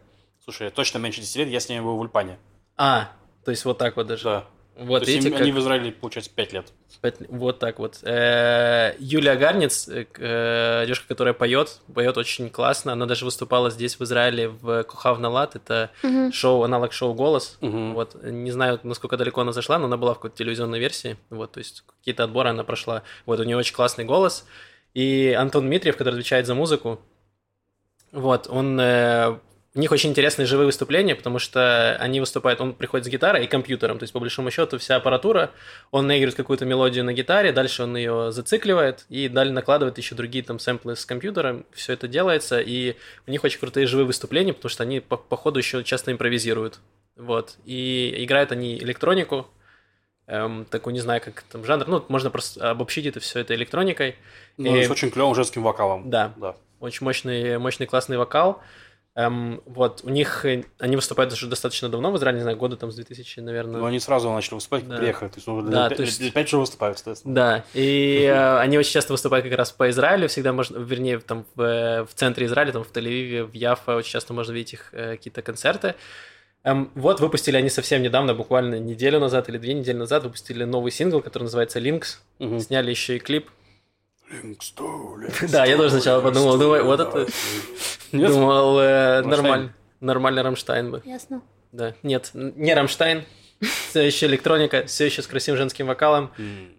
Слушай, точно меньше 10 лет, я с ними был в Ульпане. А, то есть вот так вот даже. Да. Вот, То есть видите, им- как- они в Израиле, получается, 5 лет. Пять- Вот так вот. Э, Юлия Гарниц, э, э, девушка, которая поет, поет очень классно. Она даже выступала здесь, в Израиле, в Кухав Налат. Это шоу, аналог шоу «Голос». Мгм. Вот. Не знаю, насколько далеко она зашла, но она была в какой-то телевизионной версии. Вот, то есть какие-то отборы она прошла. Вот, у нее очень классный голос. И Антон Дмитриев, который отвечает за музыку, вот, он... э, у них очень интересные живые выступления, потому что они выступают, он приходит с гитарой и компьютером, то есть по большому счету вся аппаратура, он наигрывает какую-то мелодию на гитаре, дальше он ее зацикливает и далее накладывает еще другие там сэмплы с компьютером, все это делается, и у них очень крутые живые выступления, потому что они по, по ходу еще часто импровизируют, вот, и играют они электронику, эм, такую, не знаю, как там жанр, ну, можно просто обобщить это все это электроникой, Ну, И- с очень клевым женским вокалом. да, Да. очень мощный, мощный классный вокал. Эм, вот, у них, э, они выступают уже достаточно давно в Израиле, не знаю, года там с 2000, наверное. Но они сразу начали выступать, Да. приехали. То есть, ну, Да, лет, то есть- лет пять уже выступают, соответственно. Да, и э, они очень часто выступают как раз по Израилю, всегда можно, вернее, там в, э, в центре Израиля, там в Тель-Авиве, в Яфа, очень часто можно видеть их э, какие-то концерты. Эм, вот выпустили они совсем недавно, буквально неделю назад или две недели назад, выпустили новый сингл, который называется Links. Мгм. Сняли еще и клип. Да, я тоже сначала подумал, думаю, вот это-? Думал, э, Рамштайн? нормально, нормально Рамштайн бы. Ясно. Да, нет, не Рамштайн, все еще электроника, все еще с красивым женским вокалом.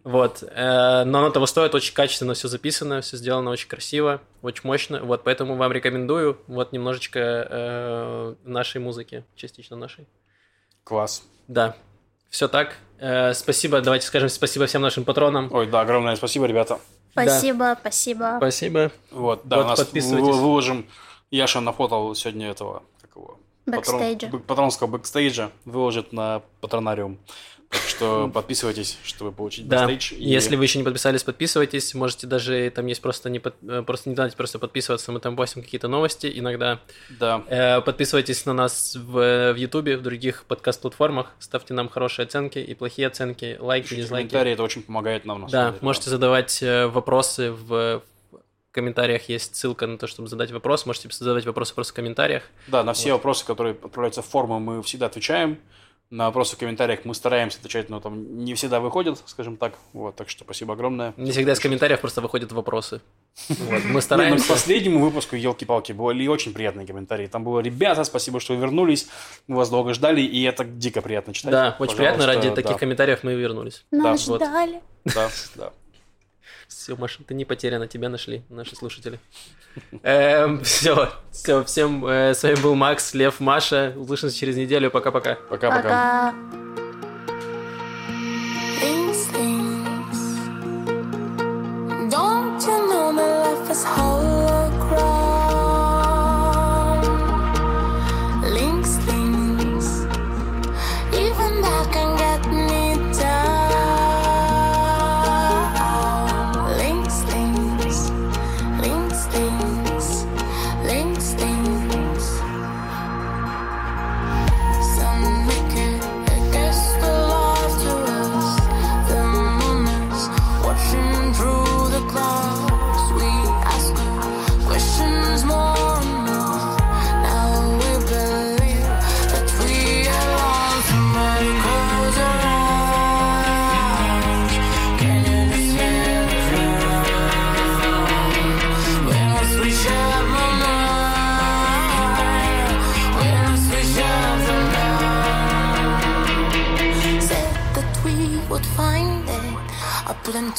Вот, э, но оно того стоит, очень качественно все записано, все сделано очень красиво, очень мощно. Вот, поэтому вам рекомендую вот немножечко э, нашей музыки, частично нашей. Класс. Да, все так. Э, спасибо, давайте скажем спасибо всем нашим патронам. Ой, да, огромное спасибо, ребята. Спасибо, спасибо. Спасибо. Вот, да, Вот, у нас подписывайтесь. вы- выложим. Яша нафотал сегодня этого, как его? Бэкстейджа. Патрон- Патронского бэкстейджа выложит на патронариум. Так что подписывайтесь, чтобы получить Да, бэкстейдж. И- если вы еще не подписались, подписывайтесь. Можете даже, там есть просто не, под- э, просто не дать просто подписываться, мы там постим какие-то новости иногда. Да, Э, Подписывайтесь на нас в, в Ютубе, в других подкаст-платформах. Ставьте нам хорошие оценки и плохие оценки, лайки, пишите дизлайки. комментарии, это очень помогает нам. на Да, деле, можете задавать э, вопросы в, в комментариях. Есть ссылка на то, чтобы задать вопрос. Можете задавать вопросы просто в комментариях. Да, на все вопросы, которые отправляются в форму, мы всегда отвечаем. На вопросы в комментариях мы стараемся отвечать, но там не всегда выходят, скажем так. Вот, так что спасибо огромное. Не всегда из комментариев просто выходят вопросы. Вот, Мы ну, к стараемся. последнему выпуску елки-палки были очень приятные комментарии. Там было ребята, спасибо, что вы вернулись, мы вас долго ждали, и это дико приятно читать. Да, очень приятно. Ради таких комментариев мы и вернулись. Нас ждали. Да, да. Все, Маша, ты не потеряна, тебя нашли наши слушатели. Все, все, всем э, с вами был Макс, Лев, Маша. Услышимся через неделю. Пока-пока. Пока-пока.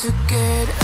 To get